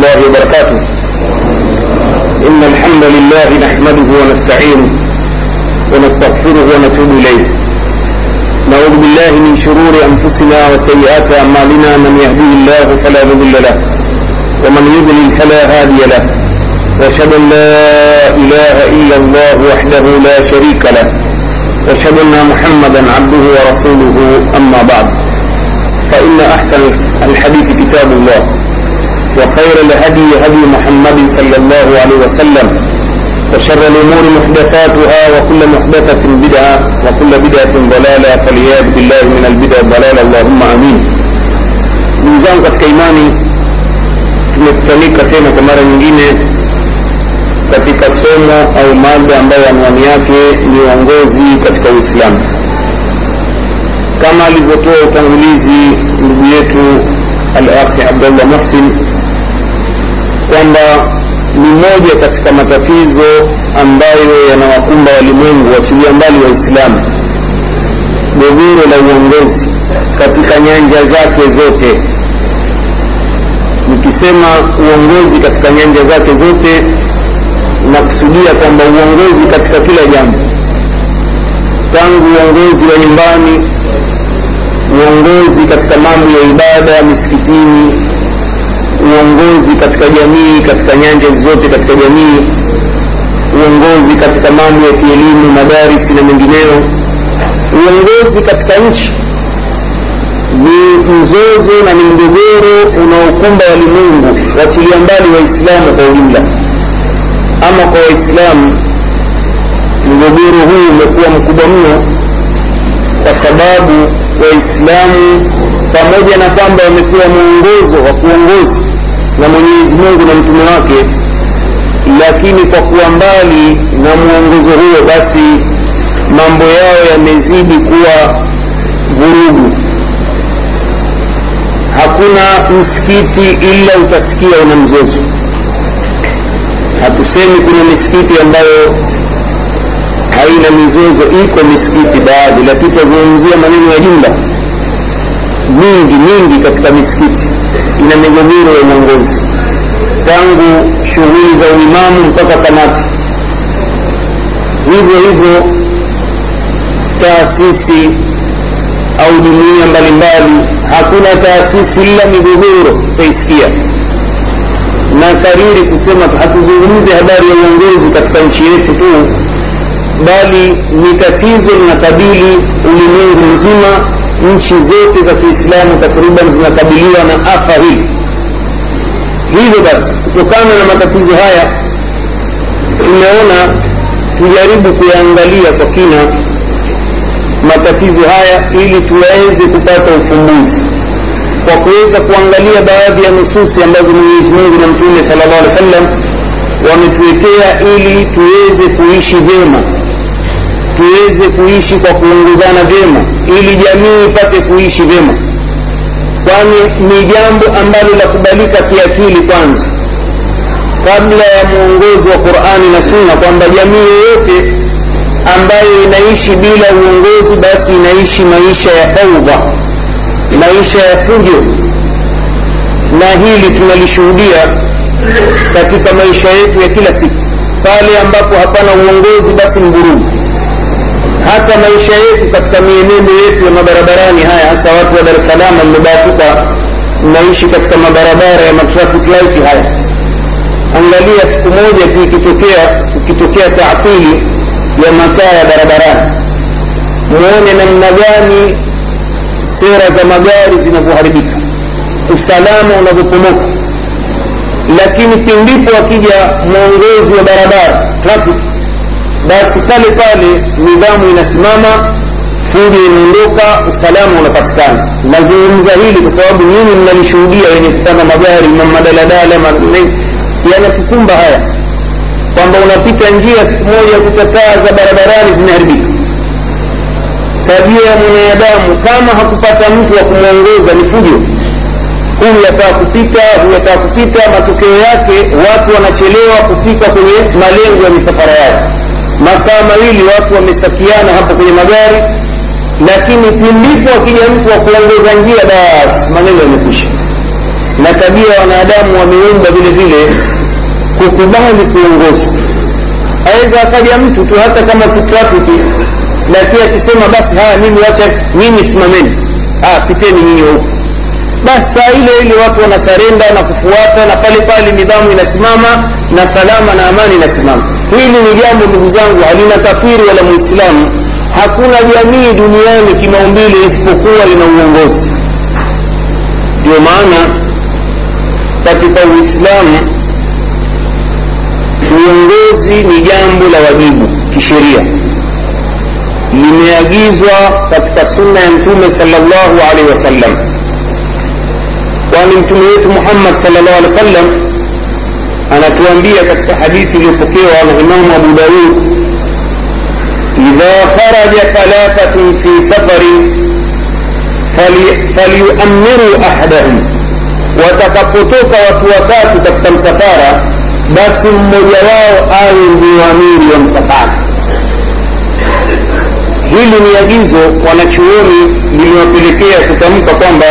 الله وبركاته. إن الحمد لله نحمده ونستعينه ونستغفره ونتوب إليه. نعوذ بالله من شرور أنفسنا وسيئات أعمالنا. من يهديه الله فلا مضل له ومن يضلل فلا هادي له. وأشهد أن لا إله إلا الله وحده لا شريك له. وأشهد أن محمدا عبده ورسوله. أما بعد فإن أحسن الحديث كتاب الله. وخير الهدي هدي محمد صلى الله عليه وسلم وشر الأمور محدثاتها وكل محدثة بدعة وكل بدعة ضلالة فالعياذ بالله من البدع الضلاله اللهم آمين. نزام قد كيماني تمتلك كما كمارا نجيني katika somo au mada ambayo anwani yake ni uongozi katika uislamu kama alivyotoa utangulizi ndugu yetu alahi kwamba ni moja katika matatizo ambayo yanawakumba walimwengu wachilia mbali waislamu. Gogoro la uongozi katika nyanja zake zote. Nikisema uongozi katika nyanja zake zote nakusudia kwamba uongozi katika kila jambo. Tangu uongozi wa nyumbani uongozi katika mambo ya ibada misikitini uongozi katika jamii katika nyanja zote katika jamii uongozi katika mambo ya kielimu madarisi na mengineyo. Uongozi katika nchi ni mzozo na ni mgogoro unaokumba walimwengu watilia mbali waislamu kwa ujumla. Ama kwa waislamu mgogoro huu umekuwa mkubwa mno kwa sababu waislamu pamoja na kwamba wamekuwa mwongozo wa kuongoza na mwenyezi mungu na mtume wake lakini kwa kuwa mbali na mwongozo huo basi mambo yao yamezidi kuwa vurugu. Hakuna msikiti ila utasikia una mzozo. Hatusemi kuna misikiti ambayo haina mizozo iko misikiti baadhi lakini tunazungumzia maneno ya jumla mingi mingi katika misikiti ina migogoro ya uongozi tangu shughuli za uimamu mpaka kamati hivyo hivyo taasisi au jumuia mbalimbali hakuna taasisi ila migogoro taisikia. na kariri kusema hatuzungumzi habari ya uongozi katika nchi yetu tu bali ni tatizo linakabili ulimwengu mzima nchi zote za kiislamu takriban zinakabiliwa na afa hili hivyo basi kutokana na matatizo haya tumeona tujaribu kuyaangalia kwa kina matatizo haya ili tuweze kupata ufumbuzi. Kwa kuweza kuangalia baadhi ya nususi ambazo mwenyezi mungu na mtume sala llah alih wa sallam wametuwekea ili tuweze kuishi vyema tuweze kuishi kwa kuongozana vyema ili jamii ipate kuishi vyema. Kwani ni jambo ambalo la kubalika kiakili kwanza kabla ya mwongozo wa qurani na sunna kwamba jamii yoyote ambayo inaishi bila uongozi basi inaishi maisha ya faudha maisha ya fujo. Na hili tunalishuhudia katika maisha yetu ya kila siku. Pale ambapo hapana uongozi basi mvurugu hata maisha yetu katika mienendo yetu ya mabarabarani haya hasa watu wa dar es mnaishi katika mabarabara ya matraffic light haya. Angalia siku moja tu ikitokea ikitokea taatili ya mataa ya barabarani. Muone namna gani sera za magari zinavyoharibika usalama unavyopomoka. Lakini pindipo akija mwongozi wa barabara traffic basi pale pale nidhamu inasimama fujo inaondoka usalama unapatikana. Nazungumza hili kwa sababu mimi mnalishuhudia wenye kupanda magari madaladala yanatukumba haya. Kwamba unapita njia siku moja kutataa za barabarani zimeharibika. Tabia ya mwanadamu kama hakupata mtu wa kumwongoza ni fujo. Huyu yataka kupita huyu yataka kupita matokeo yake watu wanachelewa kufika kwenye malengo ya misafara yao masaa mawili watu wamesakiana hapo kwenye magari lakini pindipo akija mtu wa kuongeza njia basi maneno yamekwisha. Na tabia wanadamu wameumba vile vile kukubali kuongozwa aweza akaja mtu tu hata kama si trafiki lakini akisema basi haya mimi wacha nyinyi simameni. Ah, piteni nyinyi huku basi saa ile ile watu wanasarenda na kufuata na pale pale nidhamu inasimama na salama na amani inasimama hili ni jambo ndugu zangu halina kafiri wala muislamu. Hakuna jamii duniani kimaumbile isipokuwa lina uongozi. Ndio maana katika uislamu uongozi ni jambo la wajibu kisheria. Limeagizwa katika sunna ya mtume salllahu alaihi wasallam. Kwani mtume wetu muhammad salllah alih wa sallam anatuambia katika hadithi iliyopokewa na imamu abu daud idha kharaja thalathatun fi safarin falyuamiru ahadahum watakapotoka watu watatu katika msafara basi mmoja wao awe ndio amiri wa msafara hili ni agizo wanachuoni limewapelekea kutamka kwamba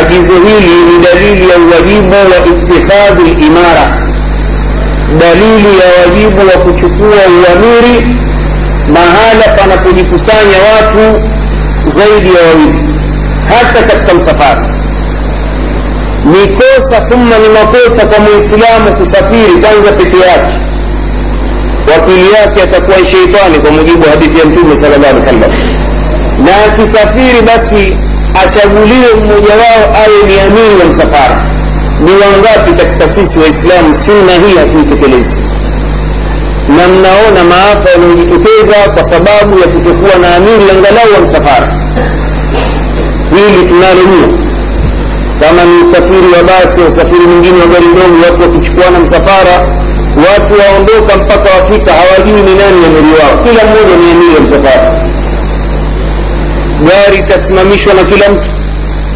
agizo hili ni dalili ya uwajibu wa itifadhi limara dalili ya wajibu wa kuchukua uamiri mahala panapojikusanya watu zaidi ya wawili hata katika msafara. Ni kosa thumma ni makosa kwa muislamu kusafiri kwanza peke yake. Wapili yake atakuwa sheitani kwa mujibu wa hadithi ya mtume sal llah alih wasallam. Na akisafiri basi achaguliwe mmoja wao awe ni amiri wa msafara. Ni wangapi katika sisi waislamu sunna hii hatuitekelezi? Na mnaona maafa yanayojitokeza kwa sababu ya kutokuwa na amiri angalau wa msafara. Hili tunalo mno kama ni usafiri wa basi a usafiri mwingine wa gari ndogo watu wakichukuana msafara watu waondoka mpaka wafika hawajui ni nani amiri wao. Kila mmoja ni amiri wa msafara gari itasimamishwa na kila mtu.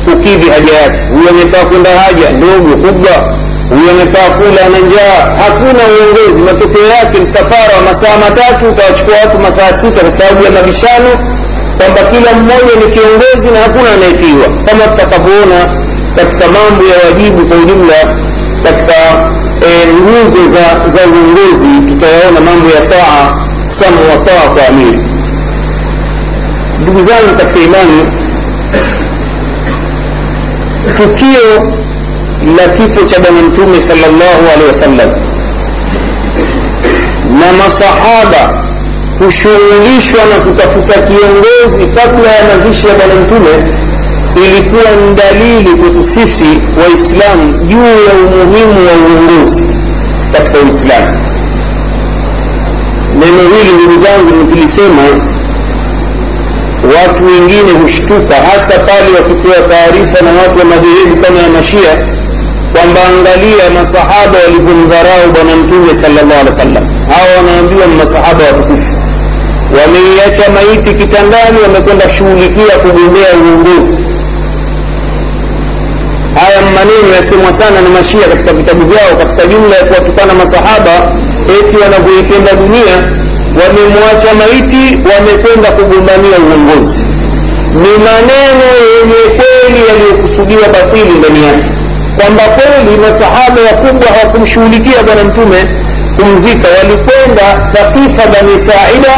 Kukidhi haja yake. Huyu ametaka kwenda haja ndogo kubwa. Huyu ametaka kula na njaa. Hakuna uongozi. Matokeo yake msafara wa masaa matatu utawachukua watu masaa sita kwa sababu ya mabishano kwamba kila mmoja ni kiongozi na hakuna anayetiwa. Kama tutakavyoona katika mambo ya wajibu kwa ujumla katika nguzo e, za, za uongozi tutayaona mambo ya taa samu wa taa kwa amiri ndugu zangu katika imani tukio la kifo cha bwana mtume salllahu alehi wasallam na masahaba kushughulishwa na kutafuta kiongozi kabla ya mazishi ya bwana mtume ilikuwa ni dalili kwetu sisi waislamu juu ya umuhimu wa uongozi katika uislamu. Neno hili ndugu zangu nikilisema watu wengine hushtuka hasa pale wakipewa taarifa na watu wa madhehebu kama ya mashia kwamba angalia masahaba walivyomdharau bwana mtume salllah alih wasallam. Hawa wanaambiwa ni masahaba watukufu. Wameiacha maiti kitandani wamekwenda shughulikia kugombea uongozi. Haya maneno yasemwa sana na mashia katika vitabu vyao katika jumla ya kuwatukana masahaba eti wanavyoipenda dunia wamemwacha maiti wamekwenda kugombania uongozi. Ni maneno yenye kweli yaliyokusudiwa batili ndani yake. Kwamba kweli masahaba wakubwa hawakumshughulikia bwana mtume kumzika. Walikwenda takifa bani saida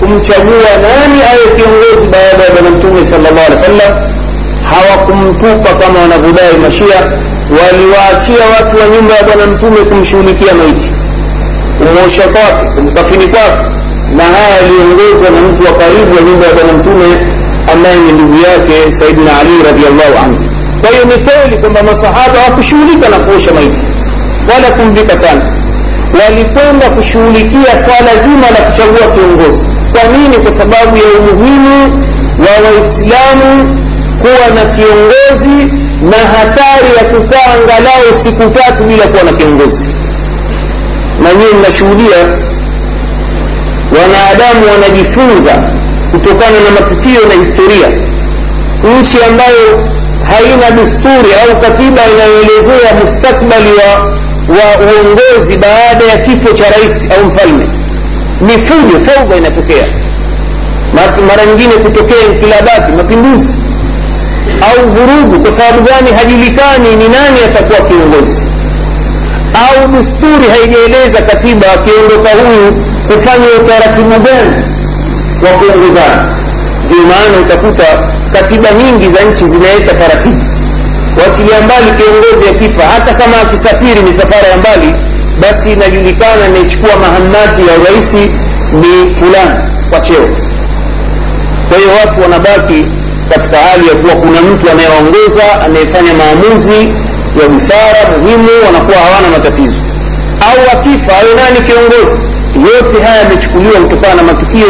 kumchagua nani awe kiongozi baada ya bwana mtume salllah alih wasallam. Hawakumtupa kama wanavyodai mashia. Waliwaachia watu wa nyumba ya bwana mtume kumshughulikia maiti. Kumwosha kwake kumkafini kwake na haya yaliongozwa na mtu wa karibu wa nyumba ya bwana mtume ambaye ni ndugu yake saidina ali radiallahu anhu. Kwa hiyo ni kweli kwamba masahaba hawakushughulika na kuosha maiti wala kumvika sana. Walikwenda kushughulikia swala zima la kuchagua kiongozi. Kwa nini? Kwa sababu ya umuhimu wa waislamu kuwa na kiongozi na hatari ya kukaa angalau siku tatu bila kuwa na kiongozi. Na nyiwe mnashuhudia wanadamu wanajifunza kutokana na matukio na historia. Nchi ambayo haina desturi au katiba inayoelezea mustakbali wa, wa uongozi baada ya kifo cha rais au mfalme. Mifujo faudha inatokea. Mara nyingine kutokea inkilabati mapinduzi au vurugu. Kwa sababu gani? Hajulikani ni nani atakuwa kiongozi. Au desturi haijaeleza katiba akiondoka huyu kufanya utaratibu gani wa kuongozana? Ndio maana utakuta katiba nyingi za nchi zinaweka taratibu. Wachilia mbali kiongozi akifa hata kama akisafiri misafara ya mbali basi inajulikana imechukua mahamati ya urais ni fulani kwa cheo kwa hiyo watu wanabaki katika hali ya kuwa kuna mtu anayeongoza anayefanya maamuzi ya busara muhimu wanakuwa hawana matatizo. Au akifa awe nani kiongozi yote haya yamechukuliwa kutokana na matukio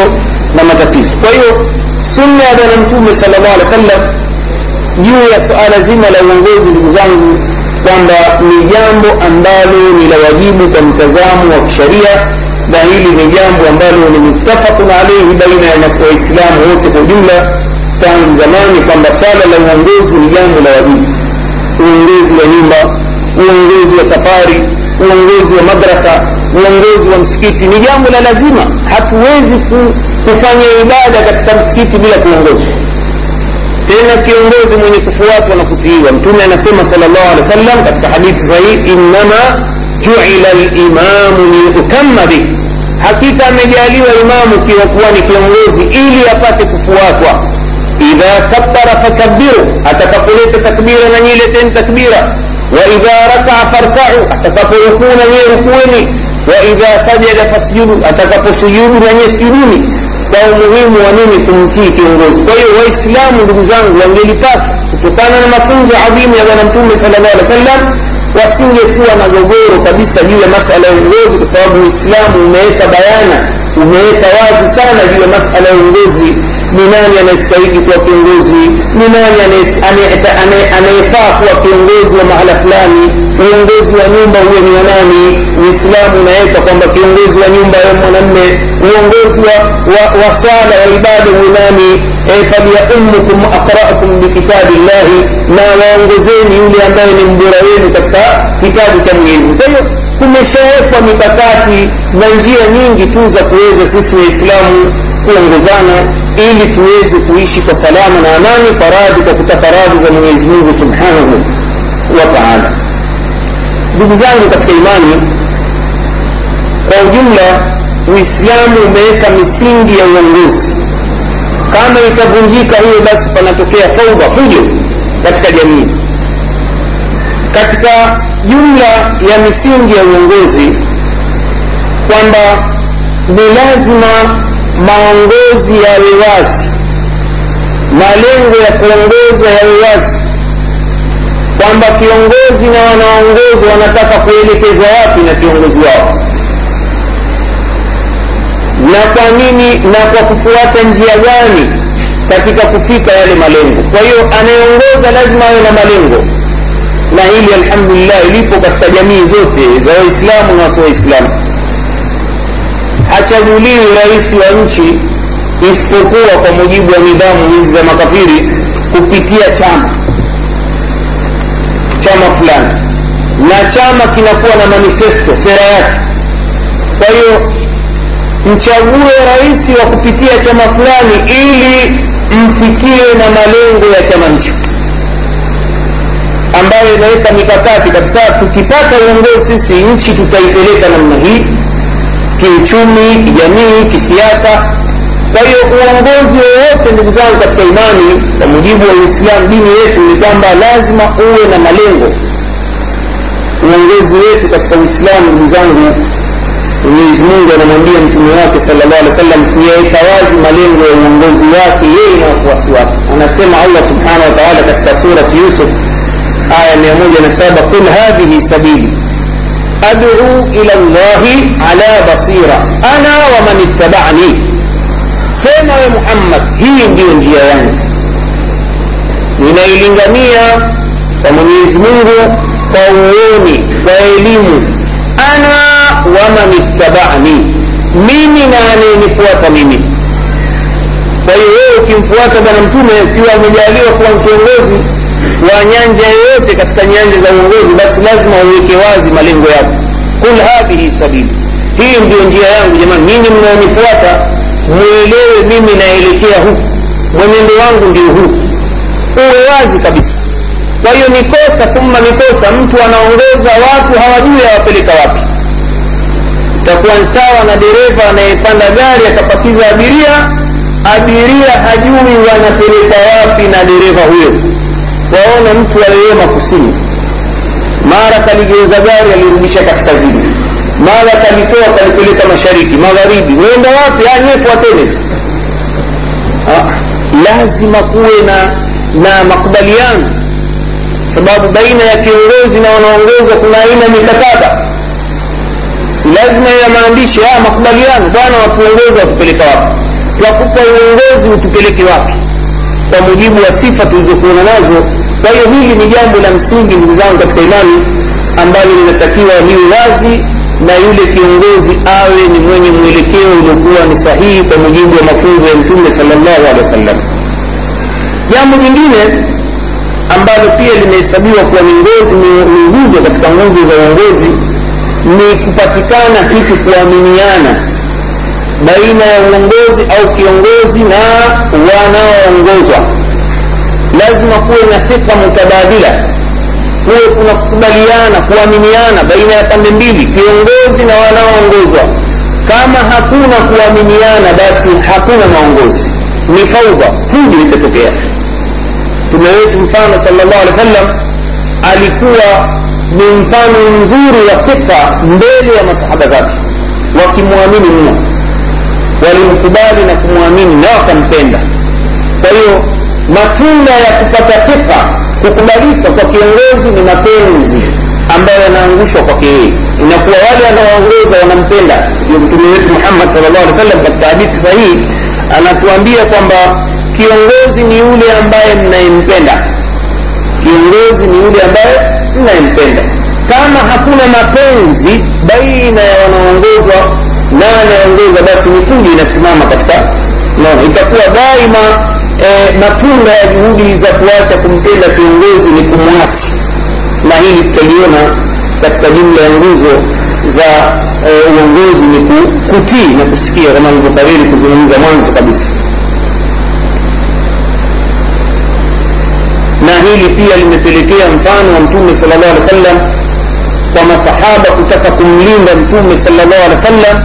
na matatizo. Kwa hiyo sunna ya bwana mtume sala llahu alih wa sallam juu ya suala zima la uongozi ndugu zangu kwamba ni jambo ambalo ni la wajibu kwa mtazamo wa kisheria na hili ni jambo ambalo ni muttafaqun alaihi baina ya waislamu wote kwa ujumla tangu zamani kwamba swala la uongozi ni jambo la wajibu. Uongozi wa nyumba uongozi wa safari uongozi wa madrasa uongozi wa msikiti ni jambo la lazima hatuwezi kufanya ibada katika msikiti bila kuongozi tena kiongozi mwenye kufuatwa na kutiiwa mtume anasema salllah alih wa sallam katika hadithi sahihi innama juila limamu liutama bih hakika amejaliwa imamu kiwa kuwa ni kiongozi ili apate kufuatwa idha kabbara fakabiru atakapoleta takbira na nyie leteni takbira waidha rakaa farkau atakaporukuu na nyie rukueni وإذا سجد فاسجدوا. أتكفوا سجودوا لن يسجدوني فالمهم ونمي كمتي كنغوز ويو طيب، وإسلام لنزان لنجلي باس وكان المفروض عظيم يا بنا صلى الله عليه وسلم. wasinge kuwa na gogoro kabisa juu ya masala ya uongozi kwa sababu uislamu umeweka bayana umeweka wazi sana ni nani anayestahiki kuwa kiongozi? Ni nani anayefaa kuwa kiongozi wa mahala fulani? Uongozi wa nyumba huwe ni wanani uislamu unaweka kwamba kiongozi wa nyumba ya mwanamme. Uongozi wa, wa, wa sala wa ibada huwe nani? E, falyaummukum aqraukum bikitabi llahi na waongozeni yule ambaye ni mbora wenu katika kitabu cha mwenyezi kwa hiyo kumeshawekwa mikakati na njia nyingi tu za kuweza sisi waislamu kuongozana ili tuweze kuishi kwa salama na amani kwa radhi kwa kutaka radhi za mwenyezi mungu subhanahu wa taala. Ndugu zangu katika imani kwa ujumla uislamu umeweka misingi ya uongozi. Kama itavunjika hiyo basi panatokea fauda, fujo katika jamii. Katika jumla ya misingi ya uongozi kwamba ni lazima maongozi yawe wazi malengo ya kuongoza yawe wazi kwamba kiongozi na wanaongozi wanataka kuelekeza wapi na kiongozi wao. Na kwa nini na kwa kufuata njia gani katika kufika yale malengo? Kwa hiyo anayeongoza lazima awe na malengo. Na hili alhamdulillah lipo katika jamii zote za waislamu na wasio waislamu hachaguliwi rais wa nchi isipokuwa kwa mujibu wa nidhamu hizi za makafiri kupitia chama chama fulani. Na chama kinakuwa na manifesto sera yake. Kwa hiyo mchague rais wa kupitia chama fulani ili mfikie na malengo ya chama hicho ambayo inaweka mikakati kabisa. Tukipata uongozi sisi nchi tutaipeleka namna hii kiuchumi kijamii kisiasa. Kwa hiyo uongozi wowote ndugu zangu katika imani kwa mujibu wa uislamu dini yetu ni kwamba lazima uwe na malengo. Uongozi wetu katika uislamu ndugu zangu mwenyezi mungu anamwambia mtume wake salllah alih wa sallam kuyaweka wazi malengo ya uongozi wake yeye na wafuasi wake. Anasema allah subhanahu wa taala katika surati yusuf aya mia moja na saba qul hadhihi sabili أدعو إلى الله على بصيرة. أنا ومن اتبعني. سيما يا محمد هي ديو نجيا يعني. من إلنغمية ومن يزمنه قوومي وإلم أنا ومن اتبعني mimi na anayenifuata mimi. Kwa hiyo wewe ukimfuata bwana mtume ukiwa amejaliwa kuwa kiongozi wa nyanja yoyote katika nyanja za uongozi basi lazima uweke wazi malengo yako. Kul hadhihi sabili. Hii ndio njia yangu jamani. Nyinyi mnaonifuata mwelewe mimi naelekea huku. Mwenendo wangu ndio huu. Uwe wazi kabisa. Kwa hiyo nikosa thumma ni mtu anaongoza watu hawajui awapeleka wapi. Itakuwa ni sawa na dereva anayepanda gari akapakiza abiria abiria hajui wanapeleka wapi na dereva huyo waona mtu aliyema kusini mara kaligeuza gari alirudisha kaskazini. Mara kalitoa kalipeleka mashariki magharibi. Mwenda wapi? Anyefuatene lazima kuwe na na makubaliano. Sababu baina ya kiongozi na wanaongozwa kuna aina mikataba. Si lazima ya maandishi haya makubaliano. Bwana watuongoza watupeleka wapi? Twakupa uongozi utupeleke wapi? Kwa mujibu wa sifa tulizokuona nazo kwa hiyo hili ni jambo la msingi ndugu zangu katika imani ambalo linatakiwa liwe wazi na yule kiongozi awe ni mwenye mwelekeo uliokuwa ni sahihi kwa mujibu wa mafunzo ya mtume salllah alehi wasallam. Jambo jingine ambalo pia limehesabiwa kuwa ni nguzo katika nguzo za uongozi ni kupatikana kitu kuaminiana baina ya uongozi au kiongozi na wanaoongozwa lazima kuwe na fikra mutabadila. Kuwe kuna kukubaliana kuaminiana baina ya pande mbili kiongozi na wanaoongozwa. Kama hakuna kuaminiana basi hakuna maongozi. Ni faudha fuji litatokea mtume wetu mfano salllah alih wa sallam alikuwa ni mfano mzuri wa thika mbele ya masahaba zake wakimwamini mno walimkubali na kumwamini na wakampenda. Kwa hiyo matunda ya kupata thika kukubalika kwa kiongozi ni mapenzi ambayo yanaangushwa kwake yeye. Inakuwa wale wanaoongoza wanampenda. Ndio mtume wetu muhammad salllah alih salam katika hadithi sahihi anatuambia kwamba kiongozi ni yule ambaye mnayempenda. Kiongozi ni yule ambaye mnayempenda. Kama hakuna mapenzi baina ya wanaoongozwa na anayeongoza basi mitungi inasimama katika no, itakuwa daima e, matunda ya juhudi za kuacha kumpenda kiongozi ni kumwasi. Na hili tutaliona katika jumla ya nguzo za e, uongozi ni kutii na kusikia kama alivyokariri kuzungumza mwanzo kabisa. Na hili pia limepelekea mfano wa mtume sala llahu alih wa sallam kwa masahaba kutaka kumlinda mtume sala llahu alih wa sallam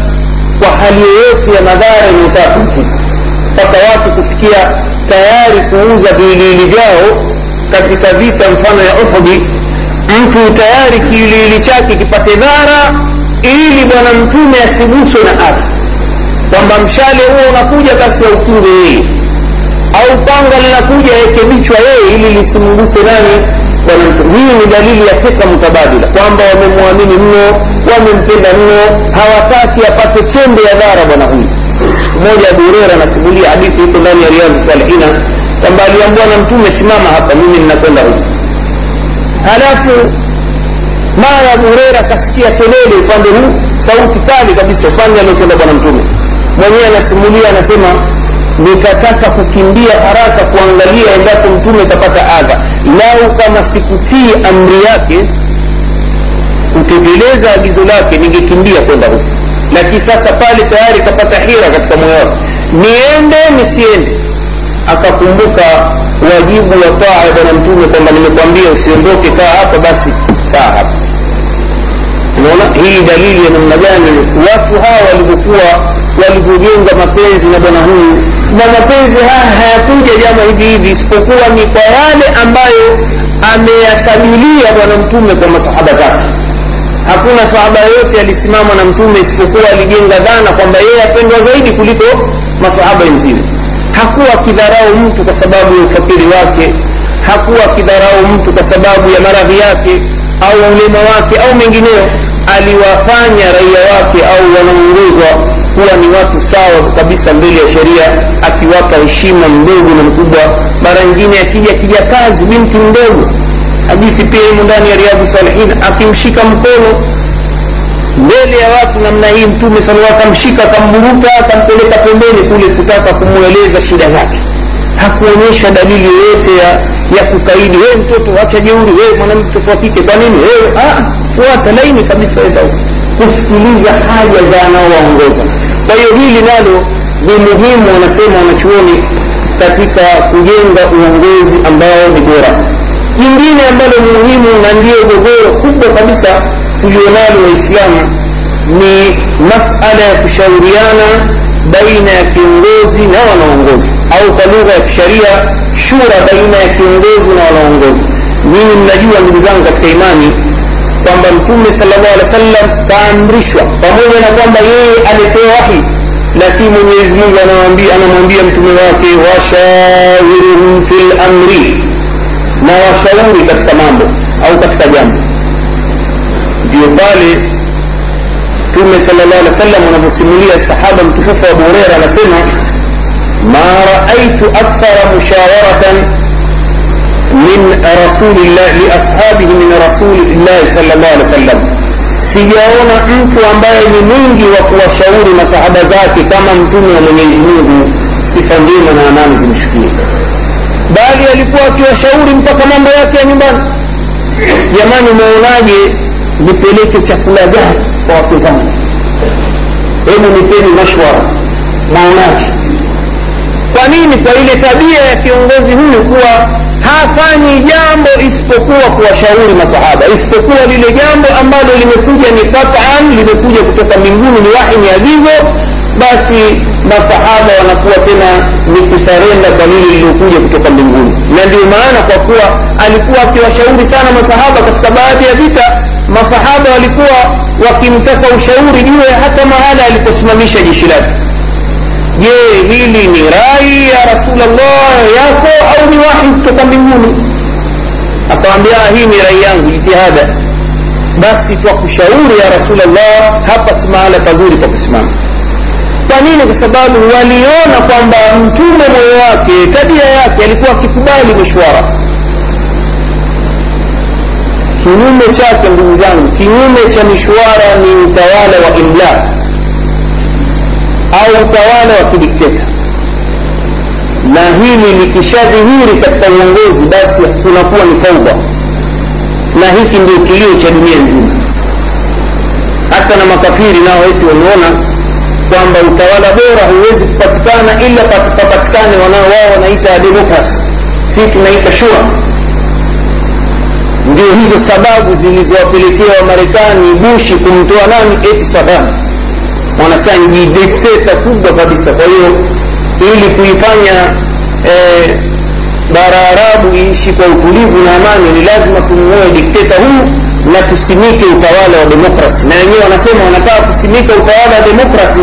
kwa hali yoyote ya madhara inayotaka mpaka watu kufikia tayari kuuza viwiliwili vyao katika vita mfano ya uhudi mtu tayari kiwiliwili chake kipate dhara ili bwana mtume asiguswe na ardhi, kwamba mshale huo unakuja basi aukinge yeye au panga linakuja rekebishwa yeye ili lisimguse nani? Bwana mtume. Hii ni dalili ya fika mutabadila kwamba wamemwamini mno wamempenda mno hawataki apate chembe ya dhara bwana huyu siku moja abu hureira anasimulia hadithi iko ndani ya riadhu salihina kwamba aliambiwa na mtume simama hapa mimi ninakwenda huku halafu mara abu hureira akasikia kelele upande huu sauti kali kabisa upande aliokwenda bwana mtume. Mwenyewe anasimulia anasema nikataka kukimbia haraka kuangalia endapo mtume kapata adha. Lau kama sikutii amri yake kutekeleza agizo lake ningekimbia kwenda huku lakini sasa pale tayari kapata hira katika moyo wake. Niende nisiende. Akakumbuka wajibu wa taa ya bwana mtume kwamba nimekwambia usiondoke kaa hapa basi kaa hapa. Unaona? Hii dalili ya namna gani watu hawa walivyokuwa walivyojenga mapenzi na bwana huyu. Na mapenzi haya hayakuja jama hivi hivi isipokuwa ni kwa yale ambayo ameyasabilia bwana mtume kwa masahaba zake hakuna sahaba yoyote alisimama na mtume isipokuwa alijenga dhana kwamba yeye apendwa zaidi kuliko masahaba wenzine hakuwa akidharau mtu kwa sababu ya ufakiri wake hakuwa akidharau mtu kwa sababu ya maradhi yake au ulema wake au mengineyo aliwafanya raia wake au wanaoongozwa kuwa ni watu sawa kabisa mbele ya sheria akiwapa heshima mdogo na mkubwa. Mara nyingine akija kija kazi binti mdogo hadithi pia imo ndani ya riadhu salihin akimshika mkono mbele ya watu namna hii mtume sala akamshika akamburuta akampeleka pembeni kule kutaka kumweleza shida zake. Hakuonyesha dalili yoyote ya ya kukaidi wewe mtoto wacha jeuri wewe mwanamke mtoto wa kike kwa nini wewe? Fuata laini kabisa weza kusikiliza haja za anaowaongoza. Kwa hiyo hili nalo ni muhimu wanasema wanachuoni katika kujenga uongozi ambao ni bora jingine ambalo ni muhimu na ndiyo gogoro kubwa kabisa tulionalo waislamu ni masala ya kushauriana baina ya kiongozi na wanaongozi au kwa lugha ya kisharia shura baina ya kiongozi na wanaongozi mimi mnajua ndugu zangu katika imani kwamba mtume salllah alih wa sallam kaamrishwa pamoja na kwamba yeye alitoa wahi lakini mwenyezi mungu anamwambia mtume wake washawiruhum fi lamri na washauri katika mambo au katika jambo ndio pale mtume sala llah alih wa sallam anavyosimulia sahaba mtukufu abu hureira anasema ma raaitu akthara mushawaratan min rasulillah liashabihi min rasulillahi sala llah alih wa sallam sijaona mtu ambaye ni mwingi wa kuwashauri masahaba zake kama mtume wa mwenyezi mungu sifa njema na amani zimshukie bali alikuwa akiwashauri mpaka mambo yake ya nyumbani. Jamani umeonaje nipeleke chakula gani kwa wake hebu nipeni mashwara. Maonaje kwa nini? Kwa ile tabia ya kiongozi huyu kuwa hafanyi jambo isipokuwa kuwashauri masahaba. Isipokuwa lile jambo ambalo limekuja ni qatan limekuja kutoka mbinguni ni wahi ni agizo basi masahaba wanakuwa tena ni kusarenda kwa lile lililokuja kutoka mbinguni na ndio maana kwa kuwa alikuwa akiwashauri sana masahaba katika baadhi ya vita masahaba walikuwa wakimtaka ushauri juu ya hata mahala aliposimamisha jeshi lake je hili ni rai ya rasulllah yako au ni wahi kutoka mbinguni akawambia hii ni rai yangu jitihada basi twakushauri ya rasulllah hapa si mahala pazuri pa kusimama kwa nini? Kwa sababu waliona kwamba mtume moyo wake tabia yake alikuwa akikubali mishwara. Kinyume chake ndugu zangu kinyume cha mishwara ni utawala wa imla au utawala wa kidikteta. Na hili likishadhihiri katika uongozi basi kunakuwa ni faudha na hiki ndio kilio cha dunia nzima. Hata na makafiri nao eti wameona kwamba utawala bora huwezi kupatikana ila papatikane wanao wao wanaita demokrasi si tunaita shura ndio hizo sababu zilizowapelekea wamarekani bushi kumtoa nani? Eti sadam wanasema ni dikteta kubwa kabisa. Kwa hiyo ili kuifanya eh, bara arabu iishi kwa utulivu na amani ni lazima tumuoe dikteta huyu na tusimike utawala wa demokrasi. Na wenyewe wanasema wanataka kusimika utawala wa demokrasi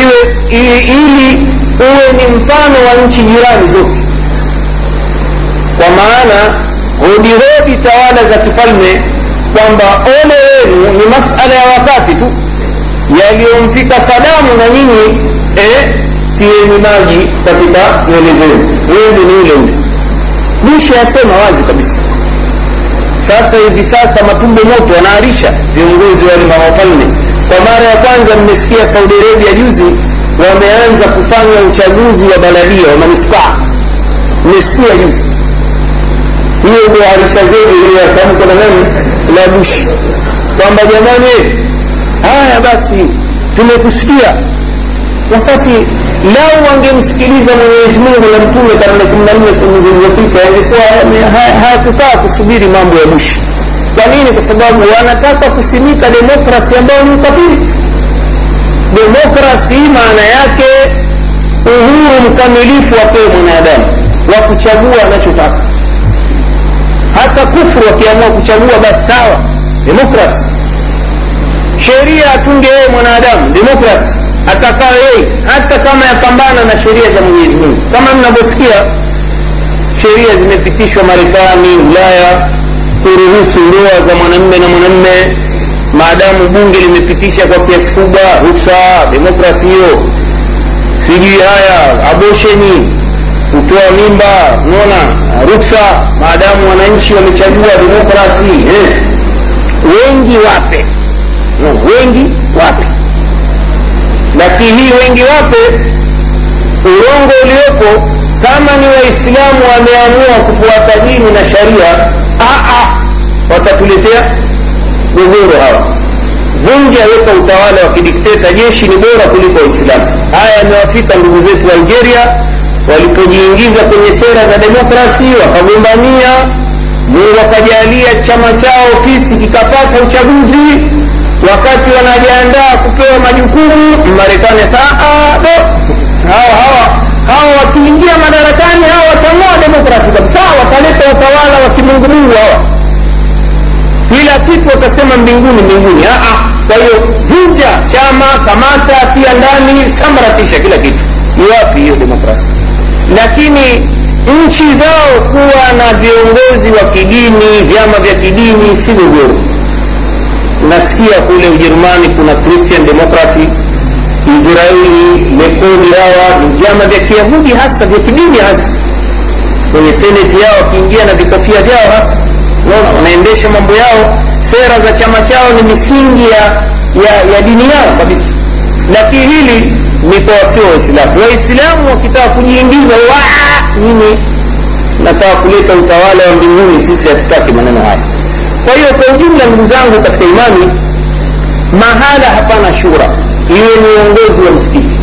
iwe ili uwe ni mfano wa nchi jirani zote. Kwa maana hodihodi tawala za kifalme kwamba ole wenu ni masala ya wakati tu yaliyomfika sadamu na nyinyi eh, tieni maji katika nywele zenu. Wenu ni ule ule mwisho yasema wazi kabisa sasa hivi sasa matumbo moto wanaarisha viongozi wale mawafalme kwa mara ya kwanza mmesikia saudi arabia juzi wameanza kufanya uchaguzi wa baladia wa manispaa. Mmesikia juzi. Hiyo ndio arisha zedi iliyotamkwa na nani? La bushi kwamba jamani haya basi tumekusikia. Wakati lau wangemsikiliza mwenyezi mungu na mtume karne kumi na nne zilizopita yangekuwa hayakukaa kusubiri mambo ya bushi kwa nini? Kwa sababu wanataka kusimika demokrasi ambayo ni ukafiri. Demokrasi maana yake uhuru mkamilifu wapewe mwanadamu wa kuchagua anachotaka. Hata kufru wakiamua kuchagua basi sawa demokrasi. Sheria atunge yeye mwanadamu demokrasi atakaa yeye hata kama yapambana na sheria za mwenyezi mungu. Kama mnavyosikia sheria zimepitishwa marekani ulaya kuruhusu ndoa za mwanamme na mwanamme maadamu bunge limepitisha kwa kiasi kubwa ruksa demokrasi hiyo. Sijui haya abosheni kutoa mimba unaona ruksa maadamu wananchi wamechagua demokrasi eh. wengi wape. No, wengi wape lakini hii wengi wape urongo uliopo kama ni waislamu wameamua kufuata dini na sharia watatuletea gogoro hawa. Vunja weka utawala wa kidikteta jeshi ni bora kuliko waislamu. Haya yamewafika ndugu zetu wa algeria walipojiingiza kwenye sera za demokrasi wakagombania mungu akajalia chama chao ofisi kikapata uchaguzi wakati wanajiandaa kupewa majukumu marekani saado hawa hawa hawa wakiingia madarakani hawa watang'oa demokrasi kabisa wataleta utawala wa kimungumungu hawa. Kila kitu watasema mbinguni mbinguni kwa hiyo vunja chama kamata tia ndani sambaratisha kila kitu. Ni wapi hiyo demokrasi? Lakini nchi zao kuwa na viongozi wa kidini vyama vya kidini si gogoro nasikia kule ujerumani kuna christian democracy israeli lekodi hawa ni vyama vya kiyahudi hasa vya kidini hasa. Kwenye seneti yao wakiingia na vikofia vyao hasa. Wanaendesha mambo yao. Sera za chama chao ni misingi ya, ya, ya dini yao kabisa. Lakini hili ni kwa wasio waislamu waislamu wakitaka kujiingiza nini nataka kuleta utawala wa mbinguni sisi hatutaki maneno haya kwa hiyo kwa ujumla ndugu zangu katika imani mahala hapana shura. Iwe ni uongozi wa msikiti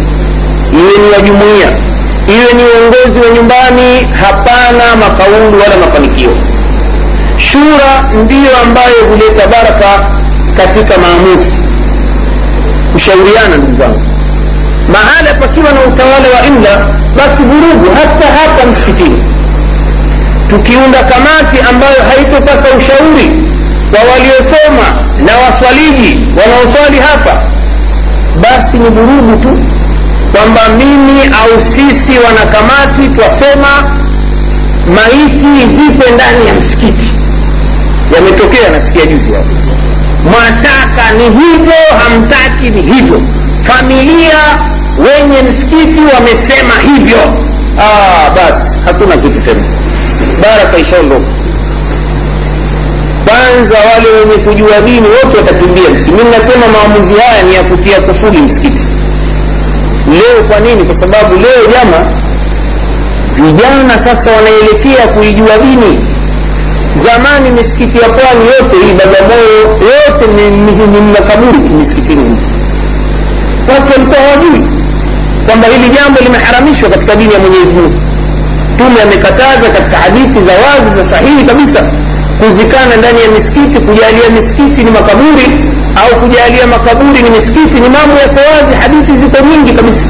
iwe ni wa jumuiya iwe ni uongozi wa nyumbani hapana mafaulu wala mafanikio. Shura ndiyo ambayo huleta baraka katika maamuzi. Kushauriana ndugu zangu mahala pakiwa na utawala wa imla basi vurugu hata hapa msikitini tukiunda kamati ambayo haitopata ushauri kwa waliosoma na waswaliji wanaoswali hapa basi ni vurugu tu kwamba mimi au sisi wanakamati twasema maiti zipe ndani ya msikiti. Yametokea nasikia juzi hapo. Mwataka ni hivyo hamtaki ni hivyo. Familia wenye msikiti wamesema hivyo. Ah, basi hakuna kitu tena baraka ishaondoka kwanza wale wenye kujua dini wote watakimbia msikiti. Mi nasema maamuzi haya ni ya kutia kufuli msikiti. Leo kwa nini? Kwa sababu leo jama vijana sasa wanaelekea kuijua dini. Zamani misikiti ya pwani yote hii bagamoyo yote ni makaburi misikitini. Watu walikuwa hawajui kwamba hili jambo limeharamishwa katika dini ya mwenyezi mungu mtume amekataza katika hadithi za wazi za sahihi kabisa kuzikana ndani ya misikiti. Kujalia misikiti ni makaburi au kujalia makaburi ni misikiti ni mambo yako wazi hadithi ziko nyingi kabisa.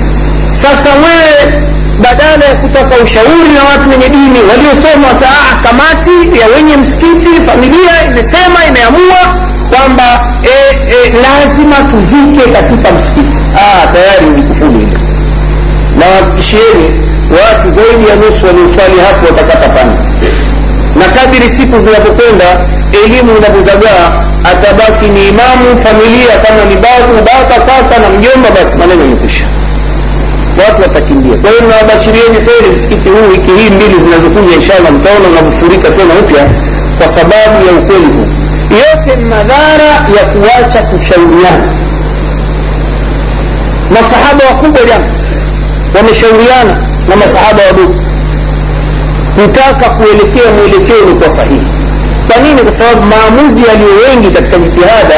Sasa wewe badala ya kutaka ushauri na watu wenye dini waliosoma saa kamati ya wenye msikiti familia imesema imeamua kwamba e, e, lazima tuzike katika msikiti. Ah, tayari ni hilo. Na wahakikishieni watu zaidi ya nusu walioswali hapo watakata pana na kadiri siku zinapokwenda elimu inapozagaa atabaki ni imamu familia kama ni babu baba kaka na mjomba basi maneno yamekwisha. Watu watakimbia. Kwa hiyo nawabashirieni heri msikiti huu wiki hii mbili zinazokuja inshallah mtaona unavyofurika tena upya kwa sababu ya ukweli huu. Yote ni madhara ya kuacha kushauriana. Masahaba wakubwa jana wameshauriana na masahaba wadogo kutaka kuelekea mwelekeo ni kwa sahihi kwa nini kwa sababu maamuzi yaliyo wengi katika jitihada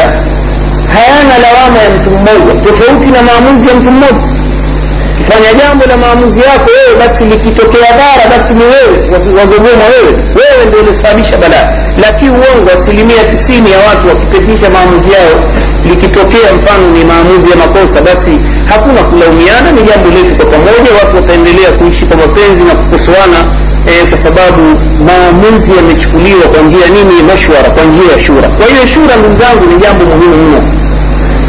hayana lawama ya mtu mmoja tofauti na maamuzi ya mtu mmoja kifanya jambo la maamuzi yako wewe basi likitokea dhara basi ni wewe wazogoma wewe. Wewe ndio ulisababisha balaa. Lakini uongo asilimia tisini ya watu wakipitisha maamuzi yao likitokea mfano ni maamuzi ya makosa basi hakuna kulaumiana ni jambo letu kwa pamoja. Watu wataendelea kuishi kwa mapenzi na kukosoana e, kwa sababu maamuzi yamechukuliwa kwa njia nini? Mashwara kwa njia ya shura. Kwa hiyo shura ndugu zangu ni jambo muhimu mno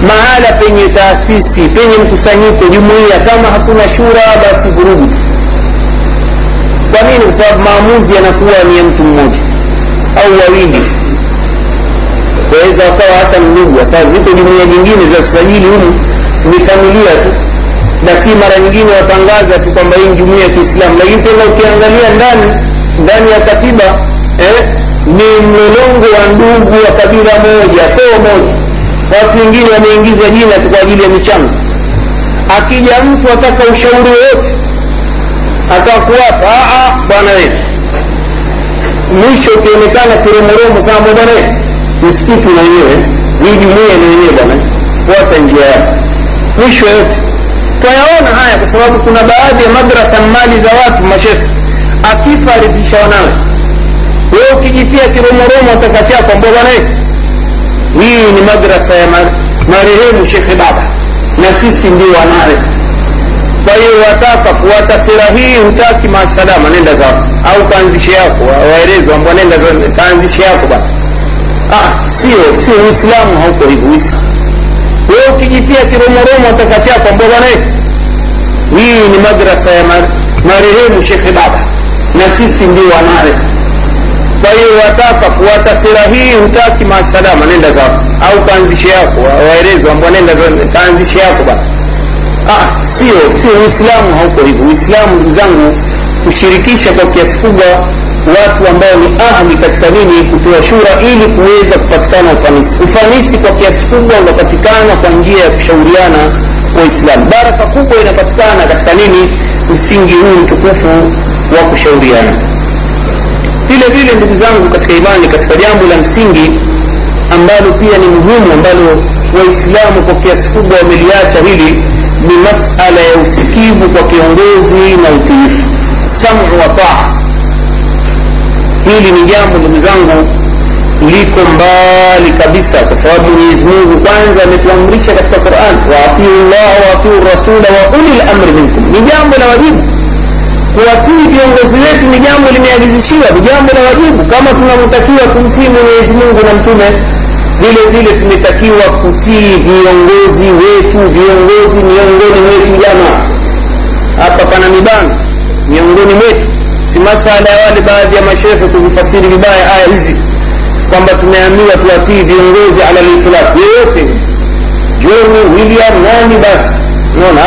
mahala penye taasisi penye mkusanyiko jumuiya kama hakuna shura basi vurugu. Kwa nini? Kwa sababu maamuzi yanakuwa ni ya mtu mmoja au wawili. Waweza wakawa hata ndugu. Sasa ziko jumuiya nyingine za sajili humu ni familia tu. Lakini mara nyingine watangaza tu kwamba hii jumuiya ya kiislamu. Lakini tena ukiangalia ndani ndani ya katiba eh, ni mlolongo wa ndugu wa kabila moja koo moja watu wengine wameingiza jina tu kwa ajili ya michango. Akija mtu ataka ushauri wowote atakuwapa bwana wetu mwisho ukionekana kiromoromo sana bwana wetu msikiti na wenyewe hii jumuia na wenyewe bwana fuata njia yako. Mwisho yote. Twayaona haya kwa sababu kuna baadhi ya madrasa mali za watu mashefu akifa arithisha wanawe. We ukijitia kiromoromo utakatia ambao bwana hii ni madrasa ya marehemu shekhe baba na sisi ndio wanawe kwa hiyo wataka fuata sera hii hutaki maasalama nenda za au kaanzishe yako waelezwa ambao nenda kaanzishe yako bana ah, sio sio uislamu hauko hivyo wewe ukijitia kiromoromo wataka chako, ambao bwana hii ni madrasa ya marehemu shekhe baba na sisi ndio wanawe kwa hiyo wataka fuata sera hii hutaki maasalama nenda zako au kaanzishe yako waelezwa ambao nenda kaanzishe yako bana ah, sio sio uislamu hauko hivyo. Uislamu ndugu zangu kushirikisha kwa kiasi kubwa watu ambao ni ahli katika nini kutoa shura ili kuweza kupatikana ufanisi. Ufanisi kwa kiasi kubwa unapatikana kwa njia ya kushauriana waislamu baraka kubwa inapatikana katika nini? Msingi huu mtukufu wa kushauriana vile vile ndugu zangu katika imani katika jambo la msingi ambalo pia ni muhimu ambalo waislamu kwa kiasi kubwa wameliacha hili ni masala ya usikivu kwa kiongozi na utiifu samu wa taa. Hili ni jambo ndugu zangu liko mbali kabisa kwa sababu mwenyezi mungu kwanza ametuamrisha katika quran waatiu llah waatiu rasula wa uli lamri minkum. Ni jambo la wajibu kuwatii viongozi wetu ni jambo limeagizishiwa ni jambo la wajibu. Kama tunavyotakiwa tumtii mwenyezi mungu na mtume vile vile tumetakiwa kutii viongozi wetu. Viongozi miongoni mwetu jama hapa pana mibano miongoni mwetu. Si masala ya wale baadhi ya mashehe kuzifasiri vibaya aya hizi kwamba tumeambiwa tuwatii viongozi ala litlaq yeyote john william nani basi? Naona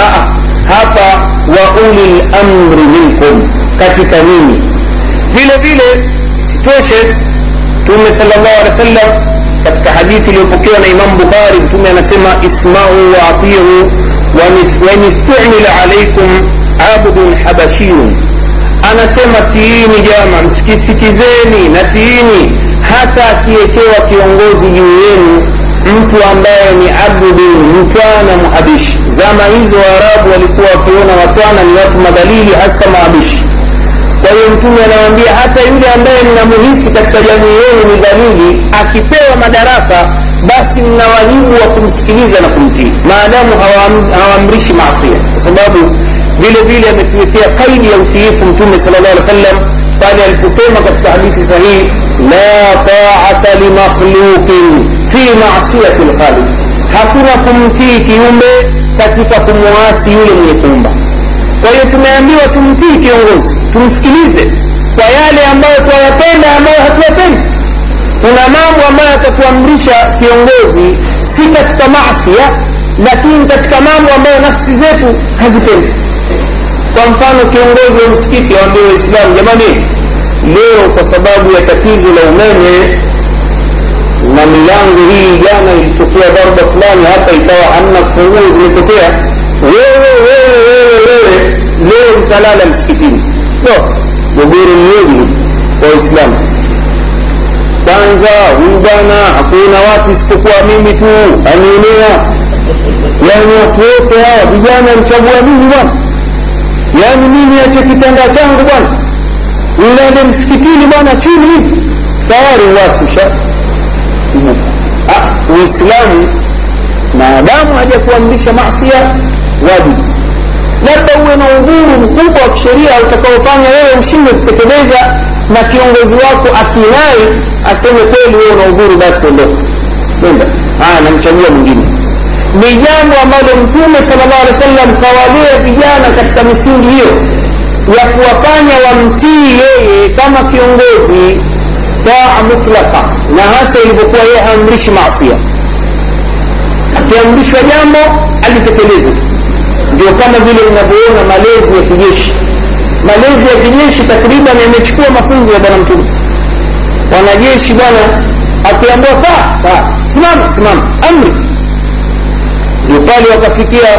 hapa wa uli lamri minkum. Katika nini? Vile vile sitoshe mtume sala llahu wasallam wa katika hadithi iliyopokewa na imam bukhari mtume anasema ismau wa atiu wain istumila alaikum abdun habashiyun. Anasema tiini jama msikisikizeni na tiini hata akiwekewa kiongozi juu yenu mtu ambaye ni abdun mtwana muhabishi zama hizo waarabu walikuwa wakiona watwana ni watu madhalili hasa maabishi kwa hiyo mtume anawaambia hata yule ambaye mnamuhisi katika jamii yenu ni dhalili akipewa madaraka basi mna wajibu wa kumsikiliza na kumtii maadamu hawaamrishi maasia kwa sababu vile vile ametuwekea kaidi ya utiifu mtume sala llah alih wasallam pale aliposema katika hadithi sahihi la taata limakhluqin fi masiyati lkhaliq hakuna kumtii kiumbe katika kumwasi yule mwenye kuumba kwa hiyo tumeambiwa tumtii kiongozi tumsikilize kwa yale ambayo twayapenda ambayo hatuyapendi. Kuna mambo ambayo atatuamrisha kiongozi si katika masia lakini katika mambo ambayo nafsi zetu hazipendi. Kwa mfano kiongozi wa msikiti awambie waislamu jamani leo kwa sababu ya tatizo la umeme na milango hii jana ilitokea dharba fulani hapa ikawa hamna funguo zimepotea. Wewe wewe wewe wewe leo mtalala msikitini. No gogoro miwili kwa waislamu. Kwanza huyu bwana hakuna watu isipokuwa mimi tu anienea yani watu wote hawa vijana mchagua mimi bwana. Yaani mimi ache kitanda changu bwana. Ulale msikitini bwana chini. Hivi tayari uwasi usha uislamu maadamu hajakuamrisha masia wajibu. Labda uwe na udhuru mkubwa wa kisheria utakaofanya wewe ushindwe kutekeleza na kiongozi wako akinai aseme kweli wewe una udhuru basi ondoka. Namchagua mwingine. Ni jambo ambalo mtume sala llahu alehi wa sallam kawalea vijana katika misingi hiyo ya kuwafanya wamtii yeye kama kiongozi taa mutlaka na hasa ilivyokuwa yeye haamrishi maasia akiamrishwa jambo alitekeleze ndio kama vile unavyoona malezi ya kijeshi. Malezi ya kijeshi takriban yamechukua mafunzo ya bwana mtume. Wanajeshi bwana akiambiwa kaa kaa simama simama amri. Ndio pale wakafikia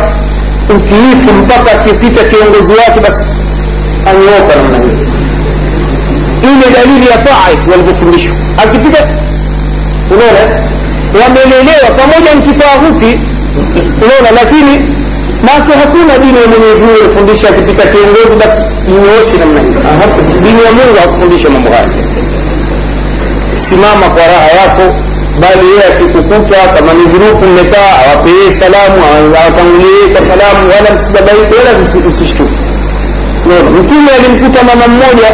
utiifu mpaka akipita kiongozi wake basi anyooka namna hiyo. Ile dalili ya taa walivyofundishwa akipita unaona wamelelewa pamoja mkitaahuti unaona lakini basi hakuna dini ya mwenyezi mungu ilifundisha akipita kiongozi basi inyooshe namna hiyo. Dini ya mungu hakufundisha mambo haya. Simama kwa raha yako bali yeye akikukuta kama ni grupu mmekaa awapee salamu awatangulie kwa salamu wala msibabaike wala usishtuke. Mtume alimkuta mama mmoja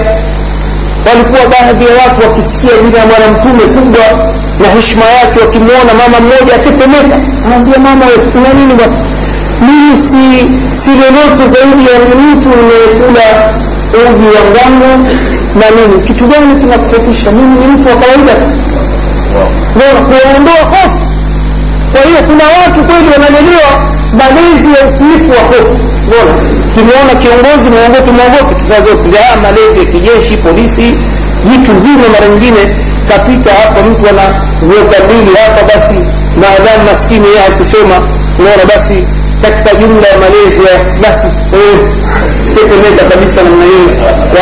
walikuwa baadhi ya watu wakisikia jina ya mwana mtume kubwa na heshima yake wakimwona mama mmoja atetemeka anambia mama kuna nini bwana? Mimi si si lolote zaidi ya mtu unayekula uji wa ngano na nini. Kitu gani kinakufofisha mimi ni mtu wa kawaida naona kuwaondoa hofu. Kwa hiyo kuna watu kweli wanalelewa malezi ya utiifu wa hofu. Naona tumeona kiongozi mwogope saa haya malezi ya kijeshi polisi vitu zima mara nyingine kapita hapa mtu ana nyota mbili hapa basi maadamu maskini yeye hakusoma unaona basi katika jumla ya malezi basi tetemeka kabisa namna hiyo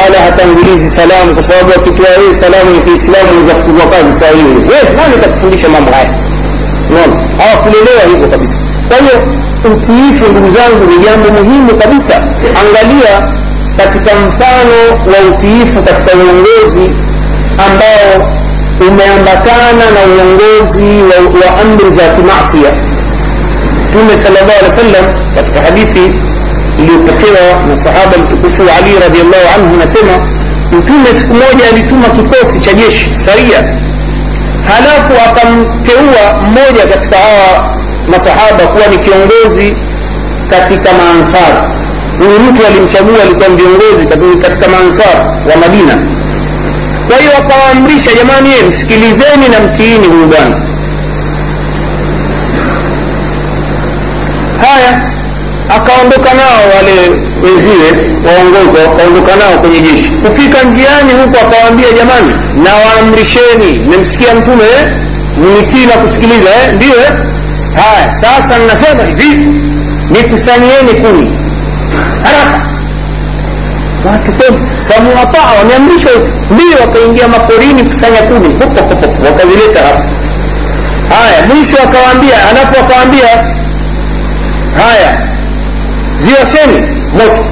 wala hatangulizi salamu kwa sababu akitoa yeye salamu ya kiislamu za kufukuzwa kazi saa hiyo. Nani atakufundisha mambo haya? Unaona? Hawakulelewa hivyo kabisa. Kwa hiyo utiifu ndugu zangu ni jambo muhimu kabisa. Angalia katika mfano wa utiifu katika uongozi ambao umeambatana na uongozi wa, amri za kimasia mtume salllah alih wasallam katika hadithi iliyopokewa na sahaba mtukufu ali radiallahu anhu anasema mtume siku moja alituma kikosi cha jeshi saria halafu akamteua mmoja katika hawa masahaba kuwa ni kiongozi katika maansar. Huyu mtu alimchagua alikuwa viongozi katika maansar wa madina kwa hiyo akawaamrisha jamani ye msikilizeni na mtiini huyu bwana. Haya akaondoka nao wale wenziwe waongoza wakaondoka nao kwenye jeshi. Kufika njiani huko akawaambia jamani nawaamrisheni. Mmemsikia mtume mnitii na kusikiliza eh? ndiyo eh? haya sasa nnasema hivi nikusanyieni kumi haraka watu kweli? Samuwataa wameamrishwa mbili wakaingia maporini kusanya kuni. Wakazileta hapa. Haya mwisho akawaambia alafu akawaambia haya ziwasheni moto.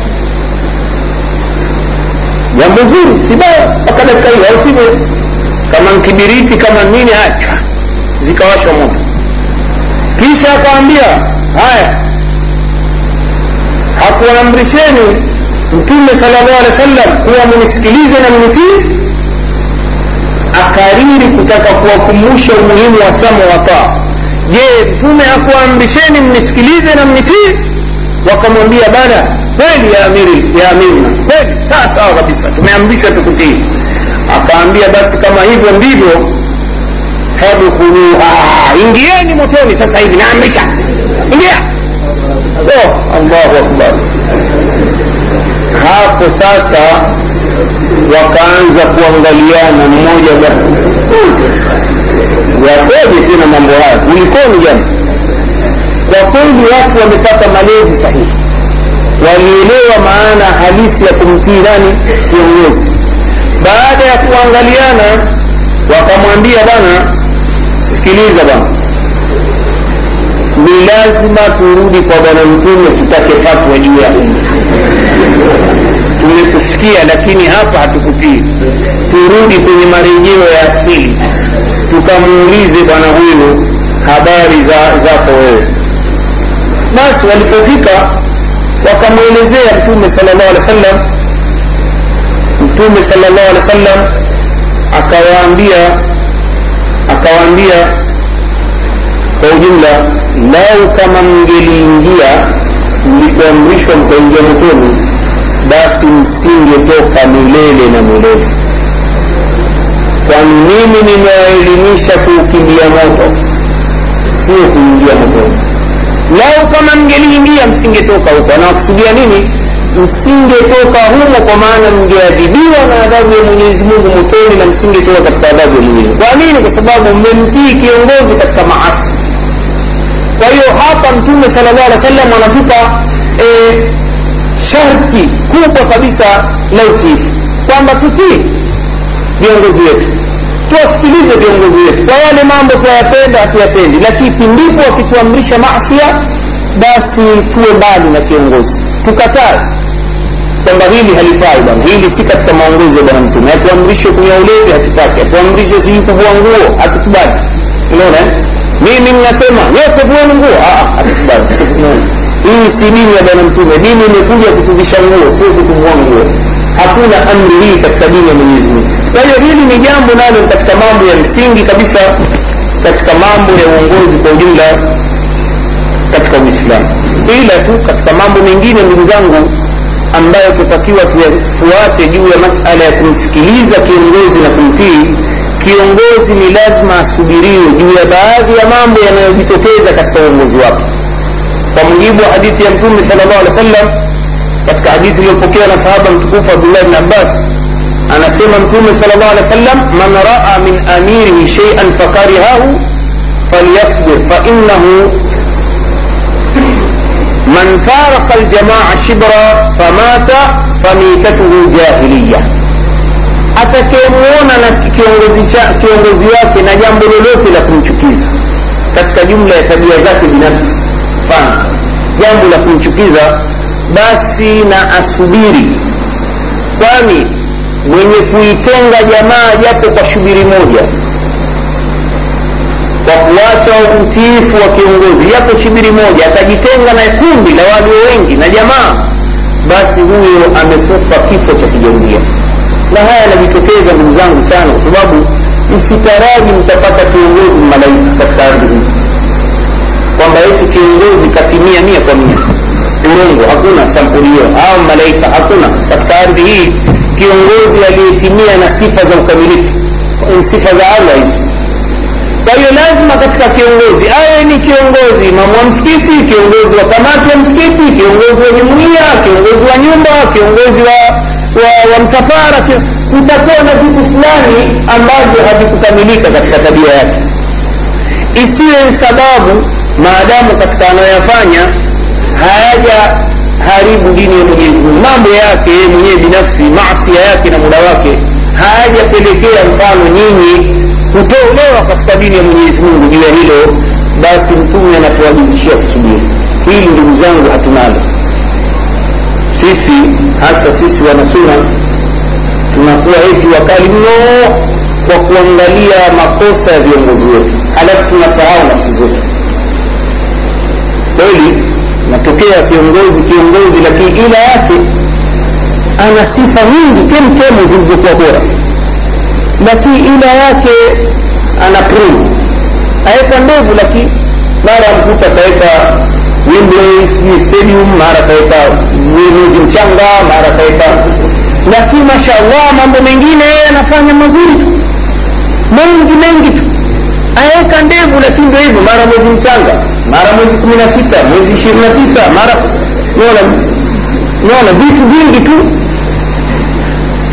Jambo zuri kibaya mpaka dakika hiyo au sivyo kama nkibiriti kama nini acha zikawashwa moto. Kisha akawaambia haya hakuwaamrisheni mtume sala llahu alehi wa sallam kuwa munisikilize na mnitii akariri kutaka kuwakumbusha umuhimu wa sama wa taa. Je mtume akuamrisheni mnisikilize na mnitii? Wakamwambia bana kweli ya amiri ya amirna kweli sawa sawa kabisa tumeamrishwa tukutii. Akaambia basi kama hivyo ndivyo fadkhuluha ingieni motoni sasa hivi naamrisha. Ingia. Oh, allahu akbar hapo sasa wakaanza kuangaliana mmoja yakoje tena mambo haya. Kulikoni jana kwa kweli watu wamepata malezi sahihi. Walielewa maana halisi ya kumtii nani? Kiongozi. Baada ya kuangaliana wakamwambia bana sikiliza bana ni lazima turudi kwa bwana mtume tutake fatwa juu ya umma tumekusikia lakini hapa hatukutii turudi kwenye marejeo ya asili. Tukamuulize bwana huyu habari za zako wewe. Basi walipofika wakamwelezea mtume sal llahu alehi wa mtume sal llahu alehi wa sallam akawaambia akawaambia kwa ujumla lau kama mngeliingia mlikuamrishwa mkaingia motoni basi msingetoka milele na milele kwani mimi nimewaelimisha kuukimbia moto sio kuingia motoni. Lau kama mngeliingia msingetoka huko. Anawakusudia nini? Msingetoka humo kwa maana mngeadhibiwa na adhabu ya mwenyezi mungu motoni na msingetoka katika adhabu ya mwenyezi kwa nini? Kwa sababu mmemtii kiongozi katika maasi. Kwa hiyo hapa mtume sala llah alih wa sallam anatupa e, sharti kubwa kabisa la utiifu kwamba tutii viongozi wetu tuwasikilize viongozi wetu kwa yale mambo tuyapenda hatuyapendi. Lakini pindipo wakituamrisha masia basi tuwe mbali na kiongozi tukatae kwamba hili halifai bwana hili si katika maongozi ya bwana mtume. Hatuamrishe kunywa ulevi hatutaki. Hatuamrishwe sijui kuvua nguo hatukubali. Unaona mimi mnasema nyote vueni nguo. Hatukubali hii si dini ya bwana mtume. Dini imekuja kutuvisha nguo sio kutuvua nguo. Hakuna amri hii katika dini ya mwenyezi mungu. Kwa hiyo hili ni jambo nalo katika mambo ya msingi kabisa katika mambo ya uongozi kwa ujumla katika uislamu. Ila tu katika mambo mengine ndugu zangu ambayo tutakiwa tuyafuate juu ya masala ya kumsikiliza kiongozi na kumtii kiongozi ni lazima asubiriwe juu ya baadhi ya mambo yanayojitokeza katika uongozi wake فمجيب حديث يمتوني صلى الله عليه وسلم. كتك حديث اللي فكي أنا صحابة متكوفة عبد الله بن عباس. أنا سيما متوني صلى الله عليه وسلم من رأى من أميره شيئا فكرهه فليصبر فإنه من فارق الجماعة شبرا فمات فميتته جاهلية. atakemwona na kiongozi cha kiongozi wake na jambo lolote la kumchukiza mfano jambo la kumchukiza basi na asubiri. Kwani mwenye kuitenga jamaa japo kwa shubiri moja kwa kuacha utiifu wa kiongozi japo shubiri moja atajitenga na kundi la walio wengi na jamaa basi huyo amekufa kifo cha kijamia na haya yanajitokeza ndugu zangu sana kwa sababu msitaraji mtapata kiongozi malaika katika ardhi hii kwamba eti kiongozi katimia mia kwa mia. Urongo hakuna sampuli hiyo. Au malaika hakuna. Katika ardhi hii kiongozi aliyetimia na sifa za ukamilifu sifa za allah hizo kwa hiyo lazima katika kiongozi awe ni kiongozi imamu wa msikiti kiongozi wa kamati ya msikiti kiongozi wa jumuia kiongozi wa nyumba kiongozi wa, wa, wa msafara kutakuwa na vitu fulani ambavyo havikukamilika katika tabia yake. Isiwe sababu maadamu katika anayoyafanya hayaja haribu dini ya mwenyezi mungu. Mambo yake mwenyewe binafsi maasia yake na muda wake hayajapelekea mfano nyinyi kutolewa katika dini ya mwenyezi mungu. Juu ya hilo basi mtume anatuwajibishia kusubiri. Hili ndugu zangu hatunalo. Sisi hasa sisi wanasuna tunakuwa eti wakali mno kwa kuangalia makosa ya viongozi wetu. Halafu tunasahau nafsi zetu kweli natokea kiongozi kiongozi lakini ila yake ana sifa nyingi kemkemu zilizokuwa bora. Lakini ila yake ana prove aweka ndevu lakini mara mkuta akaweka Wembley stadium mara akaweka mwezi mchanga mara akaweka lakini mashallah mambo mengine yeye anafanya mazuri tu. Mengi mengi tu. Aweka ndevu lakini ndo hivyo mara mwezi mchanga mara mwezi kumi na sita mwezi ishirini na tisa mara naona naona vitu vingi tu.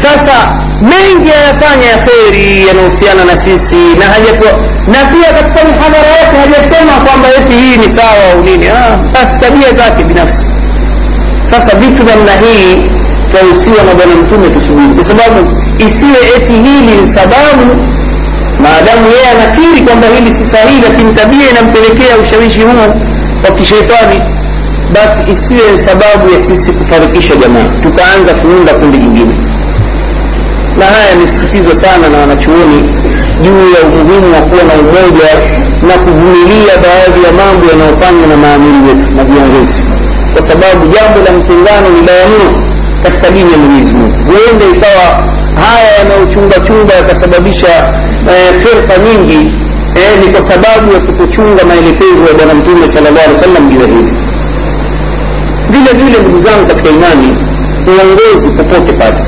Sasa mengi ayafanya ya kheri yanahusiana na sisi na hajakuwa na pia katika mihadhara yake hajasema kwamba eti hii ni sawa au nini. Basi tabia zake binafsi. Sasa vitu namna hii twahusiwa na bwana mtume tusubiri. Kwa sababu isiwe eti hili ni sababu maadamu yeye anakiri kwamba hili si sahihi lakini tabia inampelekea ushawishi huu wa kishetani basi isiwe sababu ya sisi kufarikisha jamaa tukaanza kuunda kundi jingine. Na haya yamesisitizwa sana na wanachuoni juu ya umuhimu wa kuwa na umoja na kuvumilia baadhi ya mambo yanayofanywa na maamiri wetu na viongozi. Kwa sababu jambo la mtengano ni baya mno katika dini ya mwenyezi mungu. Huenda ikawa haya yanayochungachunga yakasababisha eh, firqa nyingi eh, ni kwa sababu ya kutochunga maelekezo ya bwana mtume sala llahu alih sallam juu ya hili. Vile vile ndugu zangu katika imani uongozi popote pale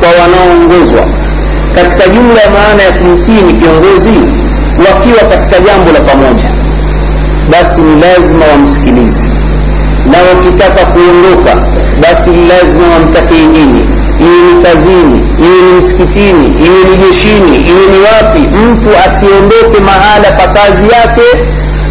kwa wanaoongozwa katika jumla ya maana ya kumtii ni kiongozi wakiwa katika jambo la pamoja basi ni lazima wamsikilize na wakitaka kuondoka basi ni lazima wamtakie nyinyi iwe ni kazini iwe ni msikitini iwe ni jeshini iwe ni wapi mtu asiondoke mahala pa kazi yake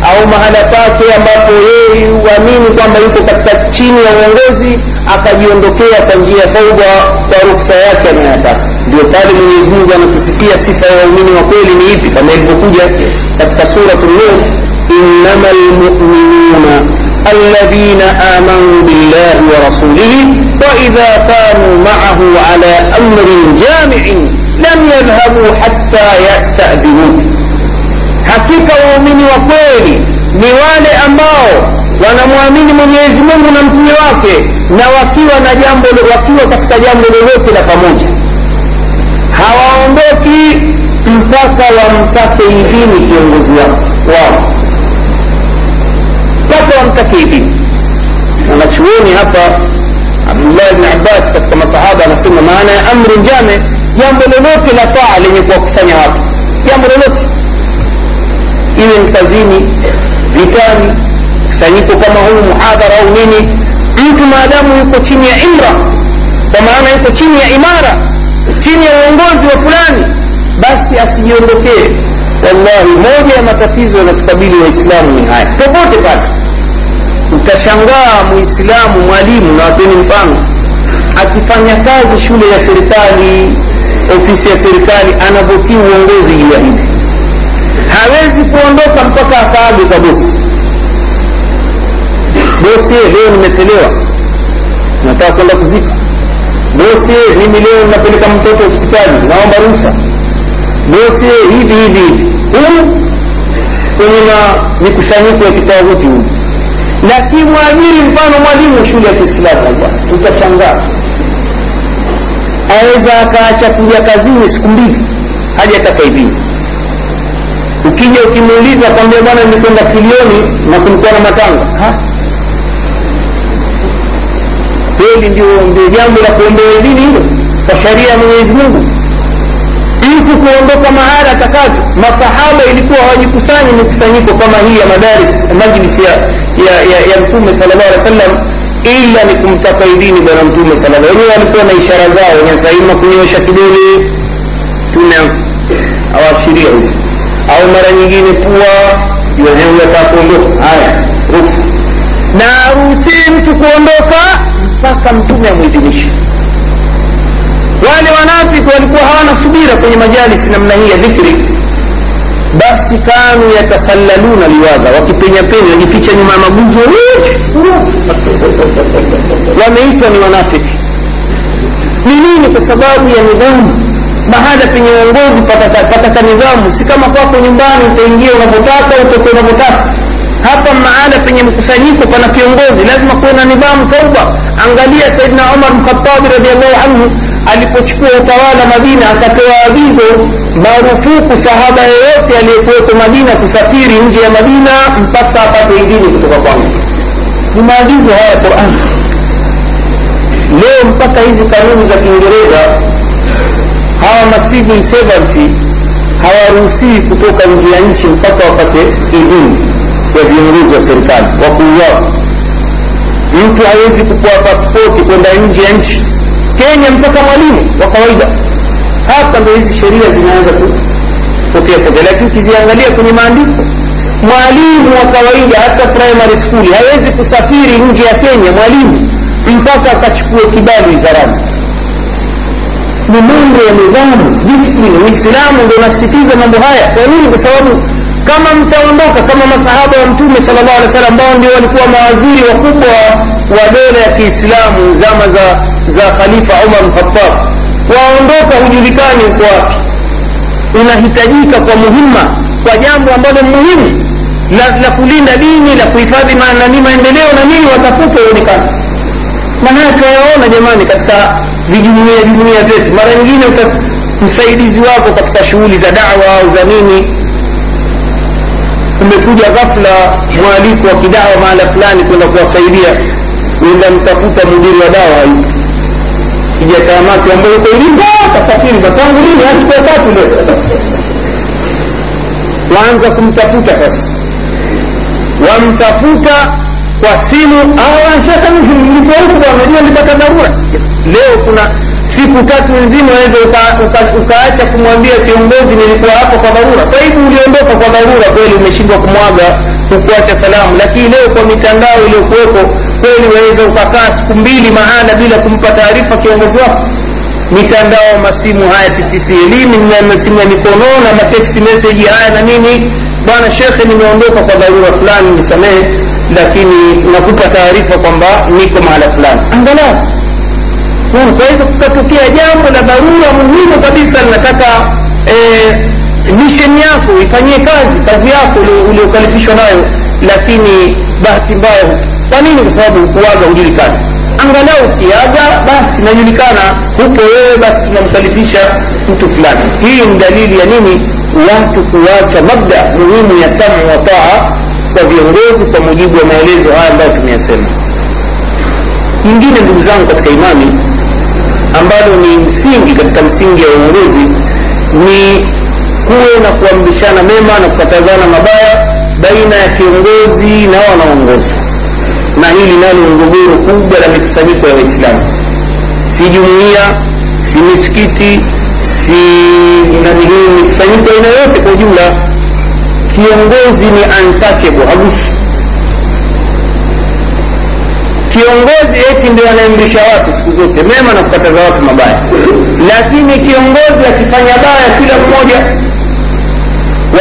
au mahala pake ambapo yeye huamini kwamba yuko katika chini ya uongozi akajiondokea kwa njia ya faudha kwa ruksa yake anayotaka. Ndio pale mwenyezi mungu anatusikia sifa ya waumini wa kweli ni ipi kama ilivyokuja katika suratu nur innama lmuminuna الذين آمنوا بالله ورسوله وإذا كانوا معه على أمر جامع لم يذهبوا حتى يستأذنوه hakika waumini wa kweli ni wale ambao wanamwamini mwenyezi mungu na mtume wake na wakiwa na jambo wakiwa katika jambo lolote la pamoja hawaondoki mpaka wamtake idhini kiongozi wao mpaka wamtake idhini wanachuoni hapa abdullah bni abbas katika masahaba anasema maana ya amri njame jambo lolote la taa lenye kuwakusanya watu jambo lolote iwe ni kazini vitani kusanyiko kama huu muhadhara au nini mtu maadamu yuko chini ya imra kwa maana yuko chini ya imara chini ya uongozi wa fulani basi asijiondokee wallahi moja ya matatizo yanatukabili waislamu ni haya popote pale utashangaa muislamu mwalimu na wapeni mfano. Akifanya kazi shule ya serikali ofisi ya serikali anavyotii uongozi juu hawezi kuondoka mpaka akaage kwa bosi bosi leo nimetelewa nataka kwenda kuzika. Bosi mimi leo napeleka mtoto hospitali naomba ruhusa. Bosi hivi hivi hivi. Huu kwenye mikusanyiko ya kitawuti huyu lakini mwajiri mfano mwalimu shule ya kiislamu utashangaa aweza akaacha kuja kazini siku mbili haja atakaidhini ukija ukimuuliza kwambia bwana nilikwenda kilioni na kulikuwa na matanga kweli ndio ndio jambo la kuombea dini hilo? Kwa sharia ya mwenyezi mungu? Mtu kuondoka mahala atakavyo masahaba ilikuwa hawajikusanya mikusanyiko kama hii ya madaris majlisi ya, ya, ya, ya mtume sala llahu alih wa sallam ila ni kumtaka idini bwana mtume sala wenyewe walikuwa na ishara zao wenye saima kunyoosha kidole. Tuna awashiria hivi. Au mara nyingine pua yataka kuondoka. Haya ruhusa na aruhusii mtu kuondoka mpaka mtume amwidhinishe. Wale wanafiki walikuwa hawana subira kwenye majalisi namna hii ya dhikri basi kanu yatasallaluna liwadha wakipenya penya wajificha nyuma ya maguzo wameitwa ni wanafiki. Ni nini kwa sababu ya nidhamu? Mahala penye uongozi pataka, nidhamu. Si kama kwako nyumbani utaingia unavyotaka utoke unavyotaka. Hapa mahala penye mkusanyiko pana kiongozi lazima kuwe na nidhamu tauba. Angalia saidna umar mkhatabi radiallahu anhu alipochukua utawala madina akatoa agizo marufuku sahaba yoyote aliyekuweko madina kusafiri nje ya madina mpaka apate idhini kutoka kwangu. Ni maagizo haya quran. Leo mpaka hizi kanuni za kiingereza hawa macivil servant hawaruhusii kutoka nje ya nchi mpaka wapate idhini ya viongozi wa serikali wakuu wao. Mtu hawezi kupewa paspoti kwenda nje ya nchi kenya mpaka mwalimu wa kawaida. Hapa ndio hizi sheria zinaanza kupotea potea lakini ukiziangalia kwenye maandiko mwalimu wa kawaida hata primary school hawezi kusafiri nje ya kenya mwalimu mpaka akachukue kibali wizarani. Ni mambo ya nidhamu discipline. Uislamu ndio unasisitiza mambo haya. Kwa nini? Kwa sababu kama mtaondoka kama masahaba wa mtume sallallahu alaihi wasallam ambao ndio walikuwa mawaziri wakubwa wa dola ya kiislamu zama za za khalifa umar lkhatab waondoka hujulikani uko wapi? Unahitajika kwa muhimma kwa jambo ambalo muhimu la, la kulinda dini la kuhifadhi nani maendeleo na nini watafuta uonekana manaya tunayaona jamani katika vijumuia jumuia vyetu. Mara nyingine msaidizi wako katika shughuli za dawa au za nini. Umekuja ghafla mwaliko wa kidawa mahala fulani kwenda kuwasaidia uenda mtafuta mudiri wa dawa hayupo maki ambayo iko ilinga kasafiri katangu lini? Siku ya tatu leo. Waanza kumtafuta sasa. Wamtafuta kwa simu. Shaka nilikuwa huku dharura. Leo kuna siku tatu nzima waweza ukaacha uka, uka kumwambia kiongozi nilikuwa hapo kwa dharura. Kwa hivyo uliondoka kwa dharura kweli umeshindwa kumwaga hukuacha salamu. Lakini leo kwa mitandao iliyokuwepo kweli waweza ukakaa siku mbili mahala bila kumpa taarifa kiongozi wako? Mitandao masimu haya TTC na masimu ya mikono na matext meseji haya na nini? Bwana shekhe nimeondoka kwa dharura fulani nisamehe lakini nakupa taarifa kwamba niko mahala fulani. Angalau kwaweza kukatokea jambo la dharura muhimu kabisa linataka eh, misheni yako ifanyie kazi kazi yako uliokalifishwa nayo lakini bahati mbaya kwa nini? Kwa sababu kuaga hujulikani. Angalau ukiaga basi najulikana hupo wewe basi tunamkalifisha mtu fulani. Hii ni dalili ya nini? Watu kuacha mabda muhimu ya samu wa taa kwa viongozi kwa mujibu wa maelezo haya ambayo tumeyasema. Nyingine ndugu zangu katika imani ambalo ni msingi katika msingi ya uongozi ni kuwe na kuamrishana mema na kukatazana mabaya baina ya kiongozi na wanaongozwa na hili nalo ngogoro kubwa la mikusanyiko ya waislamu. Si jumuia si misikiti si nanihii mikusanyiko aina yote kwa ujumla. Kiongozi ni untouchable hagusu kiongozi eti ndio anaamrisha watu siku zote mema na kukataza watu mabaya. Lakini kiongozi akifanya baya kila mmoja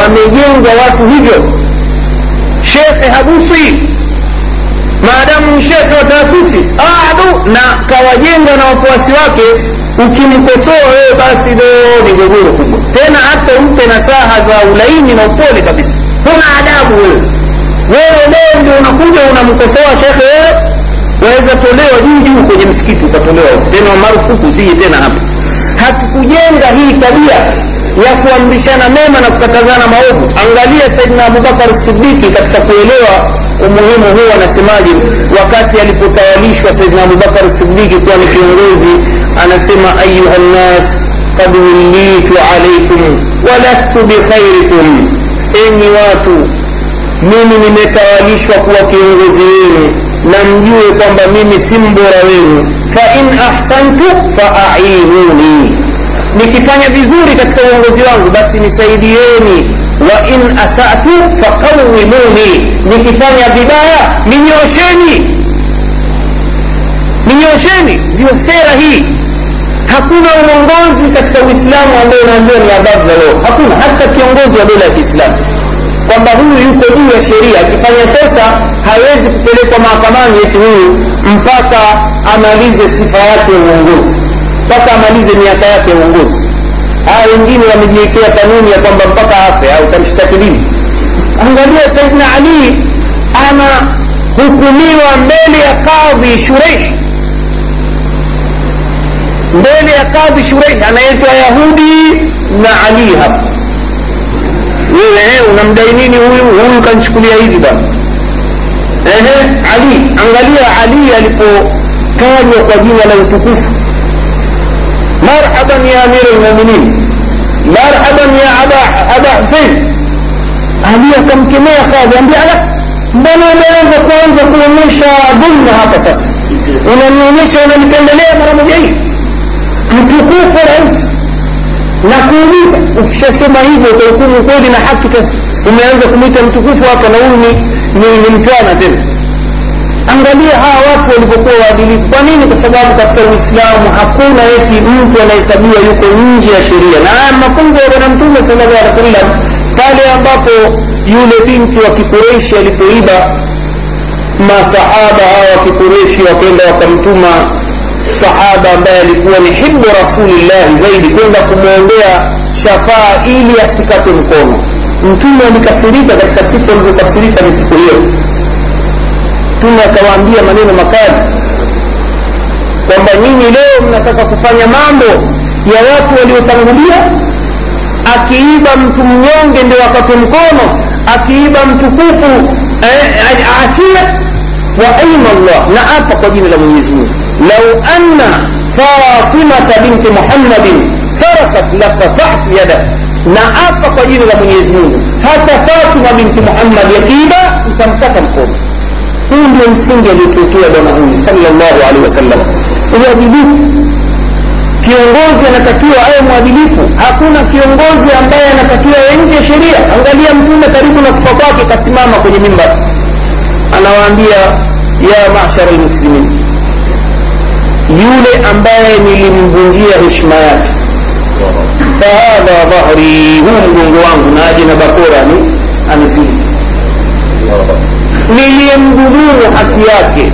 wamejengwa watu hivyo. Shekhe haguswi maadamu shekhe wa taasisi adu na kawajenga na wafuasi wake ukimkosoa wewe basi do ni gogoro kubwa. Tena hata umpe nasaha za ulaini na upole kabisa. Huna adabu wewe. Wewe leo ndio unakuja unamkosoa shekhe wewe waweza tolewa juu juu kwenye msikiti ukatolewa. Tena marufuku zii tena hapa. Hatukujenga hii tabia ya kuamrishana mema na kukatazana maovu. Angalia saidina abubakar sidiki katika kuelewa umuhimu huu anasemaje? Wakati alipotawalishwa saidina abubakar sidiki kuwa ni kiongozi anasema ayuha nnas kad wullitu alaikum walastu bikhairikum enyi watu mimi nimetawalishwa kuwa kiongozi wenu na mjue kwamba mimi si mbora wenu. Fain ahsantu faainuni nikifanya vizuri katika uongozi wangu basi nisaidieni wa in asatu faqawimuni nikifanya vibaya ninyosheni ninyosheni ndio sera hii. Hakuna uongozi katika uislamu ambao unaambiwa ni adabu za leo. Hakuna. Hata kiongozi wa dola ya kiislamu. Kwamba huyu yuko juu ya sheria. Akifanya kosa hawezi kupelekwa mahakamani eti huyu mpaka amalize sifa yake ya uongozi. Mpaka amalize miaka yake ya uongozi haya wengine wamejiwekea kanuni ya kwamba mpaka afe au tamshtaki lini angalia saidna ali anahukumiwa mbele ya kadhi shureih mbele ya kadhi shureih anaitwa yahudi na ali hapa. Wewe unamdai nini huyu? Huyu kanchukulia hivi bana ehe ali angalia ali alipotajwa kwa jina la utukufu marhaban ya amira lmuminin marhaban ya aba, aba husein ali akamkemea kadhi ambia ala mbona umeanza kuanza kuonyesha dhulma hapa sasa unanionyesha unanipendelea mara moja hii mtukufu rais na kuuliza ukishasema hivyo utahukumu kweli na haki tena umeanza kumwita mtukufu hapa na huyu ni, ni, ni mtwana tena angalia hawa watu walivyokuwa waadilifu. Kwa nini? Kwa sababu katika uislamu hakuna eti mtu anahesabiwa yuko nje ya sheria. Na haya mafunzo ya bwana mtume sallallahu alaihi wasallam pale ambapo yule binti wa kikureshi alipoiba masahaba hawa wa kikureshi wakaenda wakamtuma sahaba ambaye alikuwa ni hibu rasulillahi zaidi kwenda kumwombea shafaa ili asikate mkono. Mtume alikasirika katika siku alizokasirika ni siku hiyo mtume akawaambia maneno makali kwamba nyinyi leo mnataka kufanya mambo ya watu waliotangulia akiiba mtu mnyonge ndio akate mkono akiiba mtukufu eh, aachie wa aina allah na apa kwa jina la mwenyezi mungu lau anna fatimata binti muhammadin sarakat laqatat yada na apa kwa jina la mwenyezi mungu hata fatima binti muhammad yakiiba itamkata mkono huu ndio msingi aliotuekea bwana huyu salllahu alehi wasallam. Uadilifu. Kiongozi anatakiwa awe mwadilifu. Hakuna kiongozi ambaye anatakiwa nje ya sheria. Angalia mtume karibu na kufa kwake kasimama kwenye mimbar. Anawaambia ya mashara lmuslimin yule ambaye nilimvunjia heshima yake. Fahadha dhahri huu mgongo wangu na aje na bakora ni amepili niliyemdhulumu haki yake.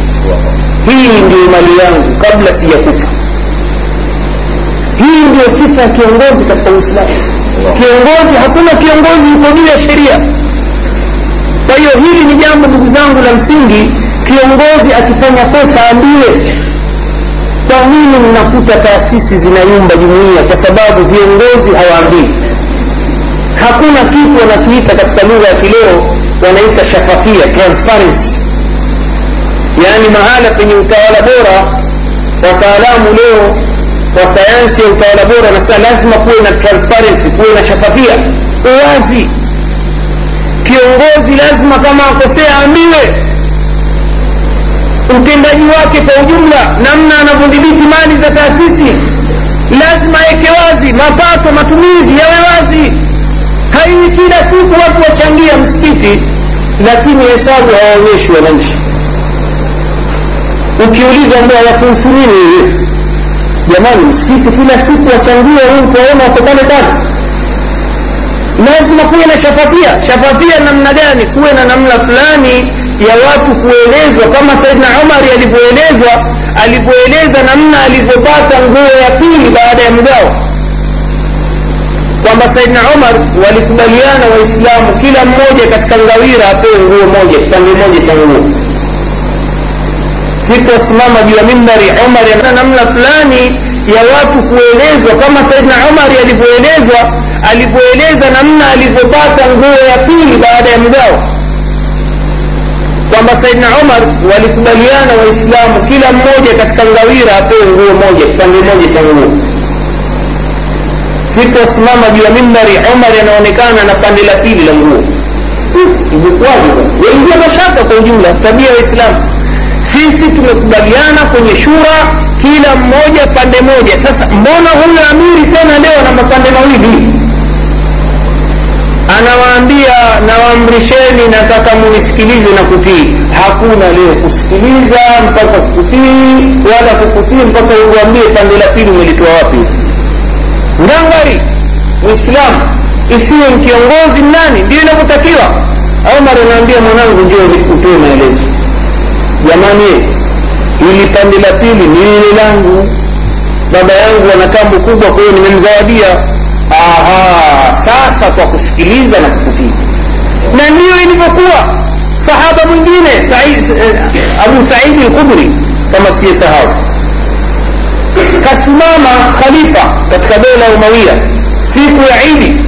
Hii ndiyo mali yangu kabla sijakufa. Hii ndio sifa ya kiongozi katika uislamu. Kiongozi hakuna kiongozi yuko juu ya sheria. Kwa hiyo hili ni jambo ndugu zangu la msingi. Kiongozi akifanya kosa ambiwe kwa nini mnakuta taasisi zinayumba jumuia kwa sababu viongozi hawaambii. Hakuna kitu wanakiita katika lugha ya kileo wanaita shafafia transparency. Yaani mahala penye utawala bora wataalamu leo wa sayansi ya utawala bora wanasema lazima kuwe na transparency kuwe na shafafia. Uwazi. Kiongozi lazima kama akosea ambiwe utendaji wake kwa ujumla namna anavyodhibiti mali za taasisi lazima aweke wazi. Mapato matumizi yawe wazi. Haiwi kila siku watu wachangia msikiti lakini hesabu hawaonyeshi wananchi. Ukiuliza mbao wakuhusu nini hivi? Jamani msikiti kila siku wachangia huu utaona wako pale pale. Lazima kuwe na shafafia. Shafafia namna gani? Kuwe na namna fulani ya watu kuelezwa kama saidna umari alivyoelezwa alivyoeleza namna alivyopata nguo ya pili baada ya mgao kwamba saidna umar walikubaliana waislamu kila mmoja katika ngawira apewe nguo moja kipande moja cha nguo. Siku wasimama juu ya mimbari umar ana namna fulani ya watu kuelezwa kama saidna umari alivyoelezwa alivyoeleza namna alivyopata nguo ya pili baada ya mgao. Kwamba saidna umar walikubaliana waislamu kila mmoja katika ngawira apewe nguo moja kipande moja cha nguo siku wasimama juu ya mimbari omar anaonekana na pande la pili la nguo. Ilikuwaje waingia mashaka kwa ujumla tabia ya waislamu. Sisi tumekubaliana kwenye shura kila mmoja pande moja. Sasa mbona huyu amiri tena leo na mapande mawili? Anawaambia nawaamrisheni nataka munisikilize na kutii. Hakuna leo kusikiliza mpaka kutii wala kukutii mpaka uambie pande la pili umelitoa wapi ngangari muislamu isiwe mkiongozi nani ndio inavyotakiwa? Omar anaambia mwanangu njio utoe maelezo. Jamani ili pande la pili ni lile langu. Baba yangu ana tambo kubwa kwa hiyo nimemzawadia. Aha sasa kwa kusikiliza na kukutii. Na ndiyo ilivyokuwa. Sahaba mwingine Said, eh, abu saidi lkubri kama sijasahau kasimama khalifa katika dola ya umawia siku ya idi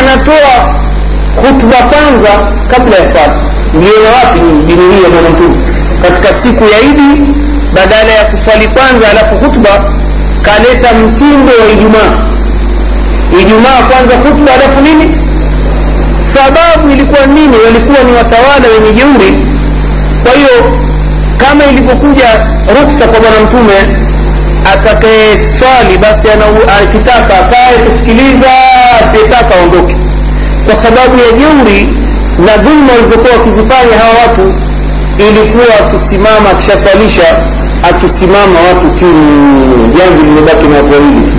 anatoa khutba kwanza kabla ya swala. Mliona wapi dini hii ya bwana mtume katika siku ya idi badala ya kuswali kwanza alafu hutuba kaleta mtindo wa ijumaa. Ijumaa kwanza khutba alafu nini? Sababu ilikuwa nini? Walikuwa ni watawala wenye jeuri. Kwa hiyo kama ilivyokuja ruksa kwa bwana mtume atakayeswali basi akitaka akae kusikiliza asiyetaka aondoke. Kwa sababu ya jeuri na dhulma walizokuwa wakizifanya hawa watu ilikuwa akisimama akishaswalisha akisimama watu timu jamvi limebaki na watu wawili.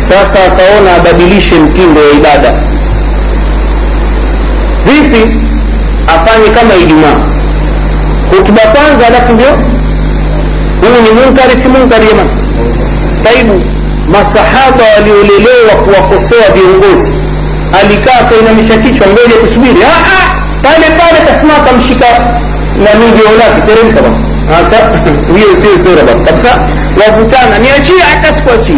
Sasa akaona abadilishe mtindo wa ibada. Vipi afanye kama ijumaa hutuba kwanza alafu ndio huu ni munkari si munkari jamani? Taibu. Masahaba waliolelewa kuwakosoa viongozi alikaa kainamisha kichwa ngoja tusubiri pale pale kasimama kamshika na hiyo sio sura bana kabisa wavutana. Niachie hata sikuachie.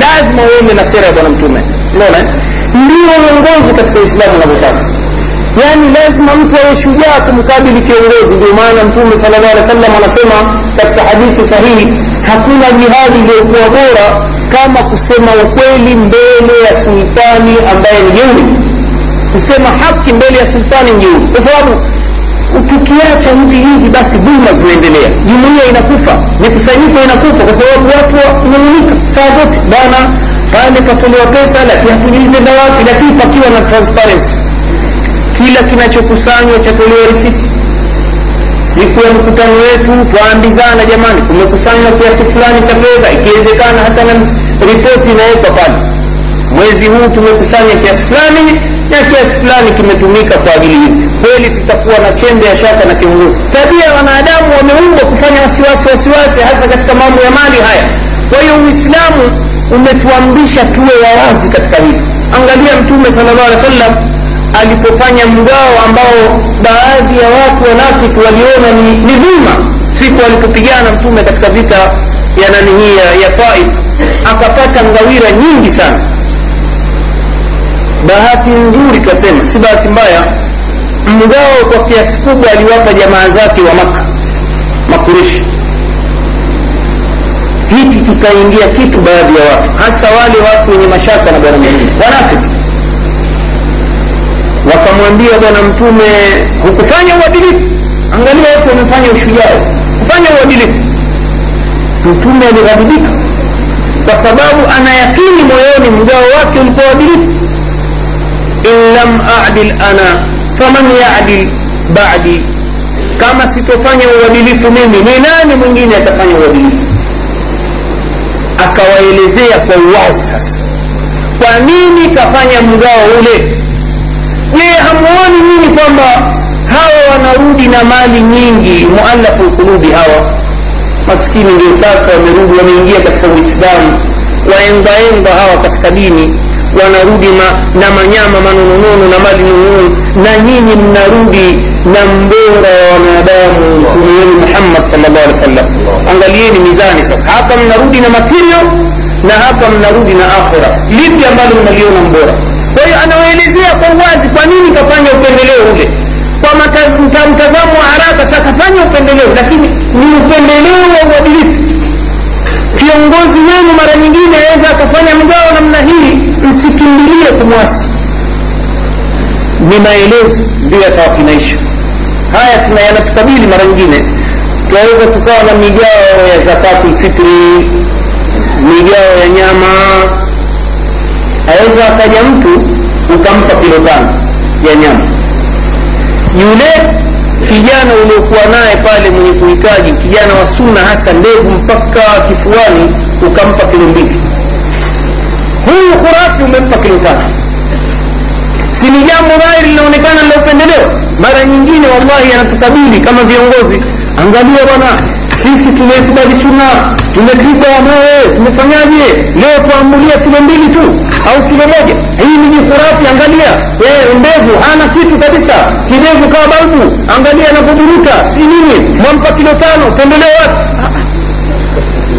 Lazima uende na sera ya bwana mtume. Unaona ndio uongozi katika uislamu unavyotaka yaani lazima mtu awe shujaa kumkabili kiongozi. Ndio maana mtume sala llah alih wasallam anasema katika hadithi sahihi hakuna jihadi iliyokuwa bora kama kusema ukweli mbele ya sultani ambaye ni jeuri. Kusema haki mbele ya sultani jeuri. Kwa sababu tukiacha hivi hivi basi dhulma zinaendelea. Jumuia inakufa mikusanyiko inakufa kwa sababu watu wanung'unika saa zote. Bana pale patolewa pesa lakini hatujuizenda wapi lakini pakiwa na transparency kila kinachokusanywa chatolewa risiti siku ya mkutano wetu twaambizana jamani kumekusanywa kiasi fulani cha fedha ikiwezekana hata na ripoti inawekwa pale. Mwezi huu tumekusanya kiasi fulani na kiasi fulani kimetumika kwa ajili hivi kweli tutakuwa na chembe ya shaka na kiongozi. Tabia ya wanadamu wameumbwa kufanya wasiwasi wasiwasi hasa katika mambo ya mali haya. Kwa hiyo uislamu umetuamrisha tuwe wawazi katika hili. Angalia mtume sallallahu alaihi wasallam alipofanya mgao ambao baadhi ya watu wanafiki waliona ni, ni dhulma siku alipopigana mtume katika vita ya nani hii ya, ya Taif akapata ngawira nyingi sana. Bahati nzuri kasema si bahati mbaya mgao kwa kiasi kubwa aliwapa jamaa zake wa maka makureshi hiki kikaingia kitu baadhi ya watu hasa wale watu wenye mashaka na bwana mtume wanafiki wakamwambia bwana mtume hukufanya uadilifu. Angalia watu wamefanya ushujaa kufanya uadilifu. Mtume alighadhibika kwa sababu anayakini moyoni mgao wake ulikuwa uadilifu. In lam adil ana faman yadil badi. Kama sitofanya uadilifu mimi ni nani mwingine atafanya uadilifu? Akawaelezea kwa uwazi sasa kwa nini kafanya mgao ule je hamuoni nini kwamba hawa wanarudi na mali nyingi mualafu lqulubi hawa. Maskini ndio sasa wamerudi wameingia katika uislamu. Waendaenda hawa katika dini wanarudi ma, na manyama manononono na mali nonono na nyinyi mnarudi na mbora wa wanadamu mtume wenu muhammad salllah alih wasallam. Angalieni mizani sasa. Hapa mnarudi na matirio na hapa mnarudi na akhira. Lipi ambalo mnaliona mbora kwa hiyo anawaelezea kwa uwazi kwa nini kafanya upendeleo ule. Kwa mtazamo wa haraka sakafanya upendeleo lakini ni upendeleo wa uadilifu. Kiongozi wenu mara nyingine aweza akafanya mgao namna hii msikimbilie kumwasi. Ni maelezo ndio yatawakinaisha haya tuna yanatukabili mara nyingine. Tunaweza tukawa na migao ya zakatu lfitri migao ya nyama aweza akaja mtu ukampa kilo tano ya nyama. Yule kijana uliokuwa naye pale mwenye kuhitaji kijana wa sunna hasa ndevu mpaka kifuani ukampa kilo mbili. Huyu khurafi umempa kilo tano. Si ni jambo dhahiri linaonekana la upendeleo mara nyingine wallahi yanatukabili kama viongozi angalia bwana sisi tumeikubali sunna tumepigwa moyo tumefanyaje? Leo tuamulia kilo mbili tu au kilo moja. Hii ni jihurafi angalia. Ndevu hana kitu kabisa. Kidevu kawa balbu angalia anavyoburuta si nini? Mwampa kilo tano pendeleo wapi?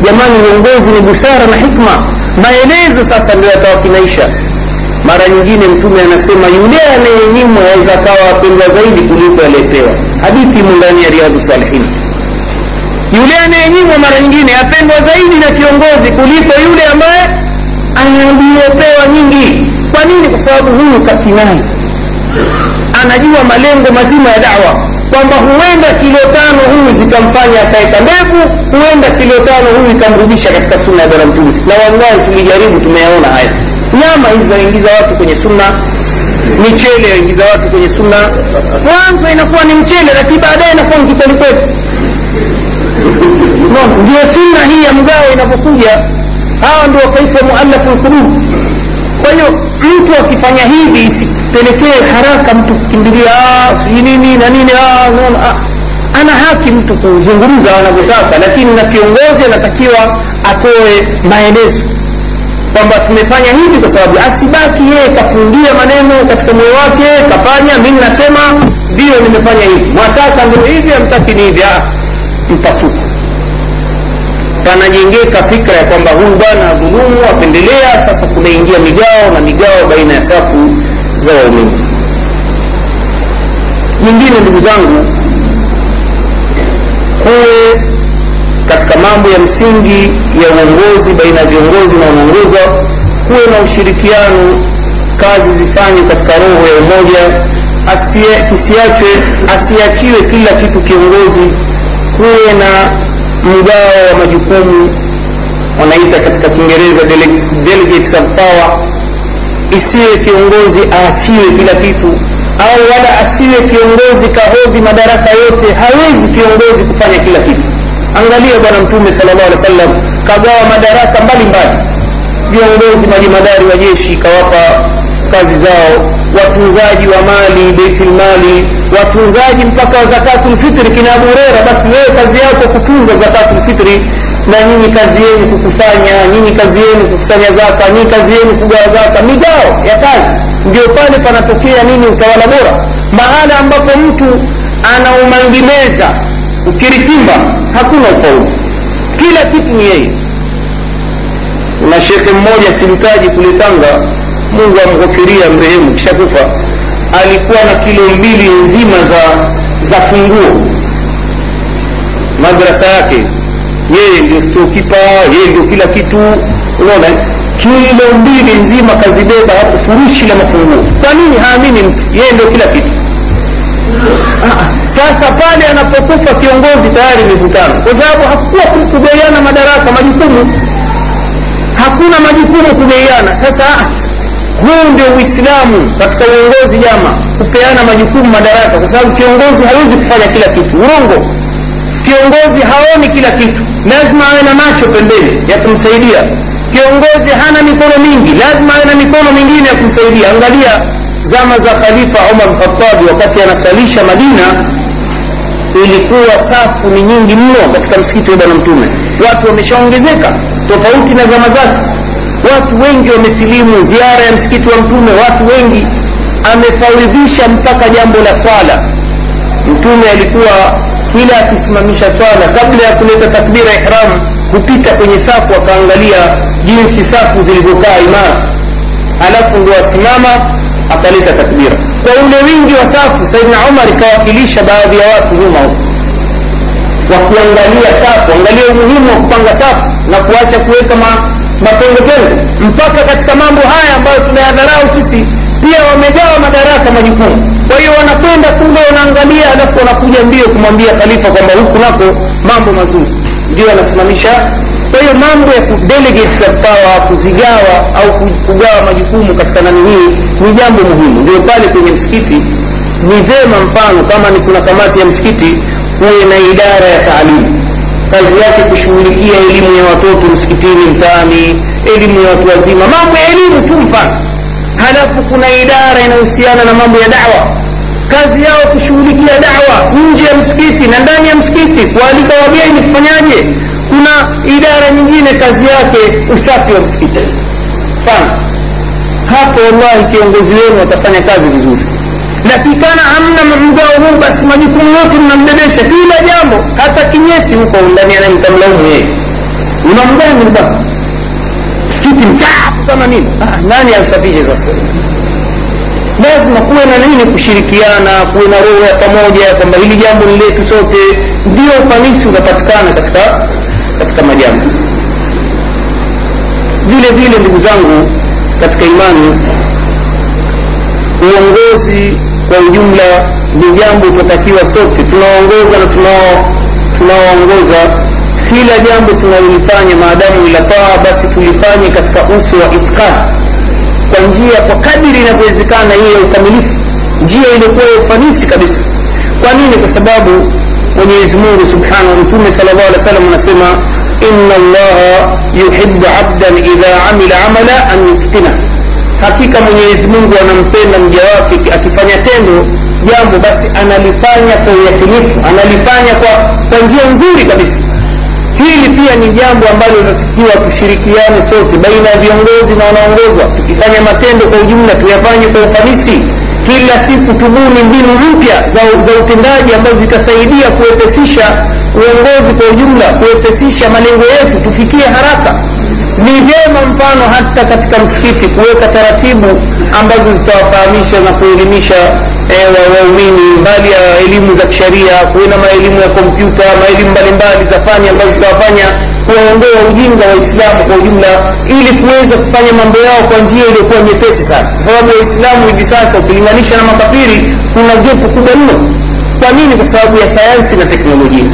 Jamani uongozi ni busara na hikma. Maelezo sasa ndio yatawakinaisha mara nyingine mtume anasema yule anayenyimwa aweza akawa apendwa zaidi kuliko aliyepewa hadithi imo ndani ya riadhu salihini yule anayenyimwa mara nyingine apendwa zaidi na kiongozi kuliko yule ambaye aliyopewa nyingi. Kwa nini? Kwa sababu huyu kakinai anajua malengo mazima ya dawa. Kwamba huenda kilo tano huyu zikamfanya akaeka ndevu huenda kilo tano huyu ikamrudisha katika sunna ya bwana mtume. Na wallahi tulijaribu tumeyaona haya. Nyama hizi zaingiza watu kwenye sunna. Michele yaingiza watu kwenye sunna. Mwanzo inakuwa ni mchele lakini baadaye inakuwa ni kikwelikweli ndio sunna hii ya mgao inapokuja. Hawa ndio wakaitwa muallafu lqulub kwa hiyo mtu akifanya hivi isipelekee haraka mtu kukimbilia sijui nini na nini ana haki mtu kuzungumza anavyotaka lakini na kiongozi anatakiwa atoe maelezo kwamba tumefanya hivi kwa sababu asibaki yeye kafungia maneno katika moyo wake kafanya mimi nasema ndio nimefanya hivi. Mwataka ndio hivi amtaki ni hivi mpasuko panajengeka fikra ya kwamba huyu bwana dhulumu apendelea. Sasa kunaingia migao na migao baina ya safu za waumini. Nyingine ndugu zangu kuwe katika mambo ya msingi ya uongozi baina ya viongozi na wanaongoza kuwe na ushirikiano kazi zifanywe katika roho ya umoja kisiachwe asiachiwe kila kitu kiongozi kuwe na mgao wa majukumu wanaita katika kiingereza delegates of power. Isiwe kiongozi aachiwe kila kitu au wala asiwe kiongozi kahodhi madaraka yote. Hawezi kiongozi kufanya kila kitu. Angalia bwana mtume salllah alih wa sallam kagawa madaraka mbalimbali. Viongozi majimadari wa jeshi kawapa kazi zao watunzaji wa mali beitul mali watunzaji mpaka wa zakatul fitri kina Abu basi wewe kazi yako kutunza zakatul fitri na nyinyi kazi yenu kukusanya nyinyi kazi yenu kukusanya zaka nyinyi kazi yenu kugawa zaka migao ya kazi. Ndio pale panatokea nini? Utawala bora. Mahala ambapo mtu anaumangimeza ukiritimba hakuna ufaulu. Kila kitu ni yeye. Kuna shekhe mmoja simtaji kule tanga mungu amghofiria mrehemu kisha kufa alikuwa na kilo mbili nzima za za funguo. Madrasa yake yeye ndio stokipa yeye ndio kila kitu. Unaona kilo mbili nzima kazibeba hapo furushi la mafunguo. Kwa nini haamini mtu? Yeye ndio kila kitu. Sasa pale anapokufa kiongozi tayari mivutano kwa sababu hakuwa kugaiana madaraka majukumu. Hakuna majukumu kugaiana sasa huu ndio uislamu katika uongozi jama kupeana majukumu madaraka kwa sababu kiongozi hawezi kufanya kila kitu. Urongo kiongozi haoni kila kitu. Lazima awe na macho pembeni ya kumsaidia. Kiongozi hana mikono mingi. Lazima awe na mikono mingine ya kumsaidia. Angalia zama za khalifa umar khatabi wakati anasalisha madina ilikuwa safu ni nyingi mno katika msikiti wa bwana mtume. Watu wameshaongezeka tofauti na zama zake watu wengi wamesilimu ziara ya msikiti wa mtume watu wengi amefawidhisha mpaka jambo la swala. Mtume alikuwa kila akisimamisha swala kabla ya kuleta takbira ihram kupita kwenye safu akaangalia jinsi safu zilivyokaa imara. Alafu ndo asimama akaleta takbira. Kwa ule wingi wa safu saidna umar ikawakilisha baadhi ya watu nyuma huko. Wa kuangalia safu angalia umuhimu wa kupanga safu na kuacha kuweka mapengopengo mpaka katika mambo haya ambayo tunayadharau sisi pia wamegawa madaraka majukumu. Kwa hiyo wanakwenda kule wanaangalia alafu wanakuja mbio kumwambia khalifa kwamba huku nako mambo mazuri. Ndio anasimamisha kwa hiyo mambo ya kudelegate power kuzigawa au kugawa majukumu katika nani hii ni jambo muhimu. Ndio pale kwenye msikiti ni vema mfano kama ni kuna kamati ya msikiti kuwe na idara ya taalimu kazi yake kushughulikia elimu ya watoto msikitini mtaani elimu ya watu wazima. Mambo ya elimu tu mfano. Halafu kuna idara inayohusiana na mambo ya dawa. Kazi yao kushughulikia dawa nje ya msikiti na ndani ya msikiti kualika wageni kufanyaje? Kuna idara nyingine kazi yake usafi wa msikiti. Mfano. Hapo wallahi kiongozi wenu watafanya kazi vizuri lakini amna mgao huu basi majukumu yote mnambebesha kila jambo hata kinyesi huko ndani anayemtamlaumu yeye. Unamgani msikiti mchafu kama nini? Ah, nani asafishe sasa? Lazima kuwe na nini kushirikiana kuwe na roho ya pamoja kwamba hili jambo ni letu sote. Ndio ufanisi unapatikana katika katika majambo. Vile vile ndugu zangu katika imani uongozi kwa ujumla ni jambo tunatakiwa sote tunaoongoza na tunaoongoza kila jambo tunalolifanya maadamu ilataa basi tulifanye katika uso wa itikadi kwa njia kwa kadiri inavyowezekana hiyo ya ukamilifu njia iliyokuwa ya ufanisi kabisa kwa nini kwa sababu mwenyezi mungu subhanahu mtume sal llahu alih wa sallam anasema inna allaha yuhibu abdan idha amila amala an yutqina hakika mwenyezi mungu anampenda mja wake akifanya tendo jambo basi analifanya kwa uyakinifu analifanya kwa, kwa njia nzuri kabisa. Hili pia ni jambo ambalo linatakiwa tushirikiane sote baina ya viongozi na wanaongozwa tukifanya matendo kwa ujumla tuyafanye kwa ufanisi. Kila siku tubuni mbinu mpya za, za utendaji ambazo zitasaidia kuwepesisha uongozi kwa ujumla kuwepesisha malengo yetu tufikie haraka ni vyema mfano hata katika msikiti kuweka taratibu ambazo zitawafahamisha na kuelimisha e, waumini mbali ya elimu za kisheria kuwe na maelimu ya kompyuta maelimu mbalimbali za fani ambazo zitawafanya kuwaondoa ujinga waislamu kwa ujumla ili kuweza kufanya mambo yao kwa njia iliyokuwa nyepesi sana. Kwa sababu waislamu hivi sasa ukilinganisha na makafiri kuna jopo kubwa mno. Kwa nini? Kwa sababu ya sayansi na teknolojia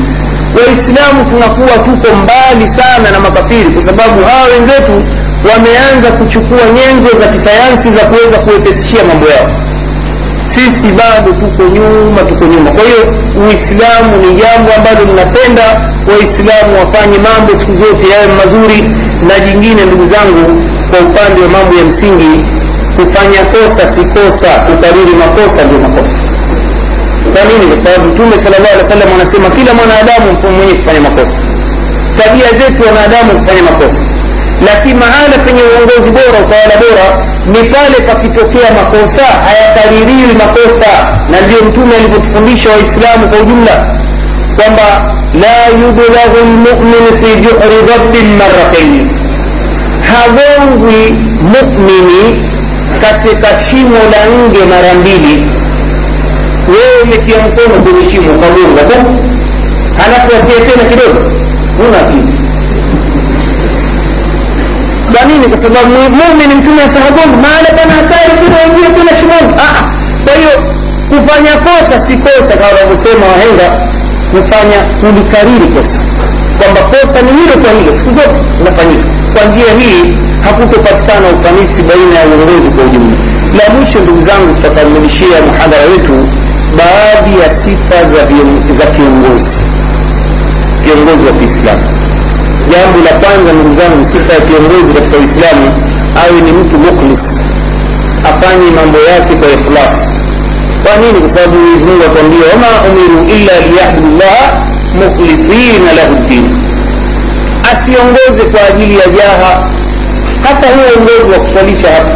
waislamu tunakuwa tuko mbali sana na makafiri kwa sababu hawa wenzetu wameanza kuchukua nyenzo za kisayansi za kuweza kuwepesishia mambo yao. Sisi bado tuko nyuma tuko nyuma. Kwa hiyo uislamu ni jambo ambalo linapenda waislamu wafanye mambo siku zote yawe mazuri na jingine ndugu zangu kwa upande wa mambo ya msingi kufanya kosa si kosa kukariri makosa ndio makosa kwa nini? Kwa sababu mtume sallallahu alaihi wasallam anasema kila mwanadamu mwenye kufanya makosa. Tabia zetu wanadamu kufanya makosa. Lakini mahala penye uongozi bora utawala bora ni pale pakitokea makosa hayakaririwi makosa. Na ndio mtume alivyotufundisha waislamu kwa ujumla kwamba la yudlahu lmumin fi juhri dhabbin marataini hagongwi mumini katika shimo la nge mara mbili wewe umetia mkono kwenye shimo kagonga tu halafu atie tena kidogo. Huna kitu kwa nini? Kwa sababu mumini mtume asahagonga maana pana hatari kuna wengine tena shimoni. Kwa hiyo kufanya kosa si kosa kama wanavyosema wahenga kufanya kulikariri kosa. Kwamba kosa ni hilo kwa hilo siku zote unafanyika kwa njia hii hakutopatikana ufanisi baina ya uongozi kwa ujumla. La mwisho ndugu zangu tutakamilishia muhadhara wetu baadhi ya sifa za, za kiongozi. Kiongozi wa kiislamu. Jambo la kwanza ndugu zangu sifa ya kiongozi katika uislamu awe ni mtu mukhlis afanye mambo yake kwa ikhlasi kwa nini? Kwa sababu mwenyezi mungu atuambia wama umiru illa liyabudu llaha mukhlisina lahu ddin. Asiongoze kwa ajili ya jaha. Hata huo uongozi wa kuswalisha hapa.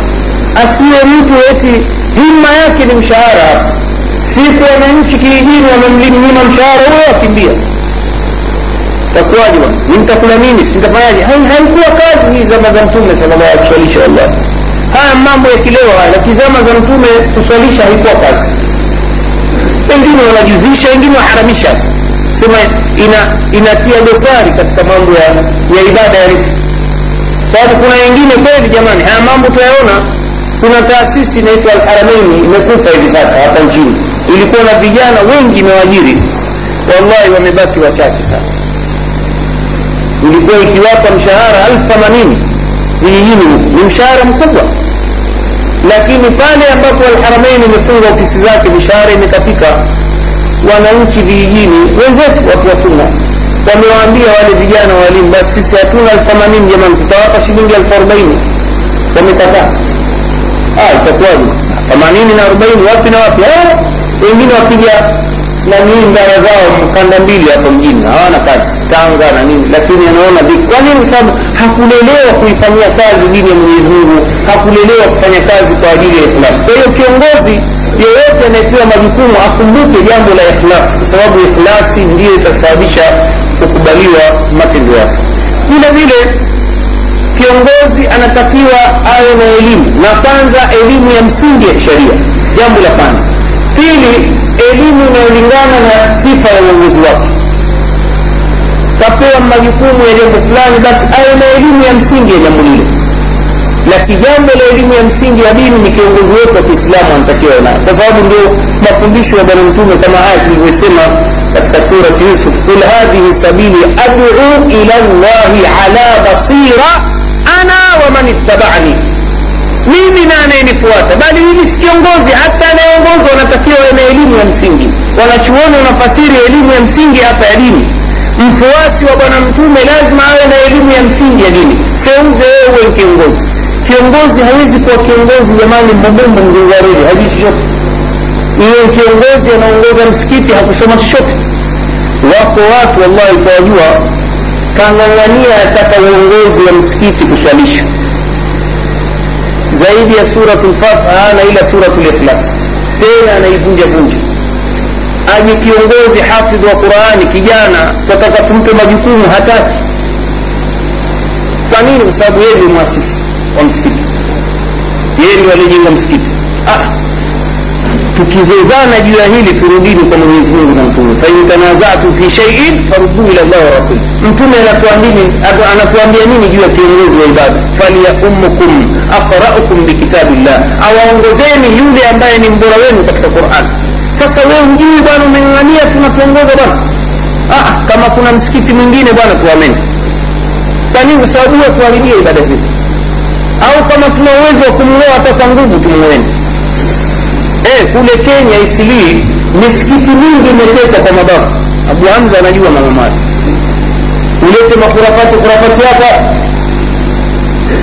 Asiwe mtu eti himma yake ni mshahara hapa siku wananchi kijijini wamemnyima mshahara huyo wakimbia. Takuwaje bwana. Nimtakula nini? Sintafanyaje? Haikuwa kazi hii zama za mtume sallallahu alaihi kuswalisha wallahi haya mambo ya kileo haya lakini za mtume kuswalisha haikuwa kazi. Wengine wanajuzisha wengine waharamisha. Sema ina inatia dosari katika mambo ya, ya ibada ya rifki sababu kuna wengine kweli jamani haya mambo tuyaona. Kuna taasisi inaitwa alharamaini imekufa hivi sasa hapa nchini ilikuwa na vijana wengi imewajiri wallahi wamebaki wachache sana. Ilikuwa ikiwapa mshahara elfu vijijini ni mshahara mkubwa. Lakini pale ambapo alharamain imefunga ofisi zake mishahara imekatika. Wananchi vijijini wenzetu watu wa wamewaambia wale vijana walimu basi sisi hatuna elfu themanini jamani tutawapa shilingi elfu wamekataa. Itakuwaje? themanini na arobaini wapi na wapi wengine wapiga na nini ndara zao kanda mbili hapa mjini hawana kazi tanga na nini lakini anaona kwa nini? Sababu hakulelewa kuifanyia kazi dini ya mwenyezi mungu hakulelewa kufanya kazi kwa ajili ya ikhlasi. Kwa hiyo kiongozi yeyote anayepewa majukumu akumbuke jambo la ikhlasi kwa sababu ikhlasi ndiyo itasababisha kukubaliwa matendo yake. Vile vile kiongozi anatakiwa awe na elimu na kwanza elimu ya msingi ya kisheria jambo la kwanza pili elimu inayolingana na sifa ya uongozi wake kapewa majukumu ya jambo fulani basi awe na elimu ya msingi ya jambo lile lakini jambo la elimu ya msingi ya dini ni kiongozi wetu wa kiislamu anatakiwa nayo kwa sababu ndio mafundisho ya bwana mtume kama haya tulivyosema katika surati yusuf qul hadhihi sabili ad'u ila llahi ala basira ana wa man ittaba'ani mimi na anayenifuata bali mimi si kiongozi. Hata anayeongozwa wanatakiwa na elimu ya msingi. Wanachuoni wanafasiri elimu ya msingi hapa ya dini. Mfuasi wa bwana mtume lazima awe na elimu ya msingi ya dini. Seuze wewe uwe kiongozi. Kiongozi hawezi kuwa kiongozi jamani mbobombo mzungariri hajui chochote. Iwe kiongozi anaongoza msikiti hakusoma chochote. Wako watu wallahi kawajua kang'ang'ania ataka uongozi wa msikiti kuswalisha zaidi ya suratu lfatha ana ila suratu likhlas tena anaivunja vunja. Aje kiongozi hafidh wa qurani kijana tataka tumpe majukumu hataki. Kwa nini? Kwa sababu yeye ni mwasisi wa msikiti. Yeye ndio alijenga msikiti. Ah, tukizozana juu ya hili turudini kwa mwenyezi mungu na mtume. Fain fi shaiin faruduu ila llah wa rasul. Mtume anatuambia nini? Juu ya kiongozi wa ibada? Falyaumukum aqraukum bikitabillah awaongozeni yule ambaye ni mbora wenu katika quran. Sasa wewe hujui bwana umeng'ang'ania tunatuongoza bwana. Ah, kama kuna msikiti mwingine bwana tuameni kwa kwa sababu tuharibia ibada zetu? Au kama tuna uwezo wa kumng'oa hata kwa nguvu tumuweni eh, kule kenya isilii misikiti mingi imeteka kwa mabavu abu hamza anajua mamamari ulete makurafati kurafati hapa.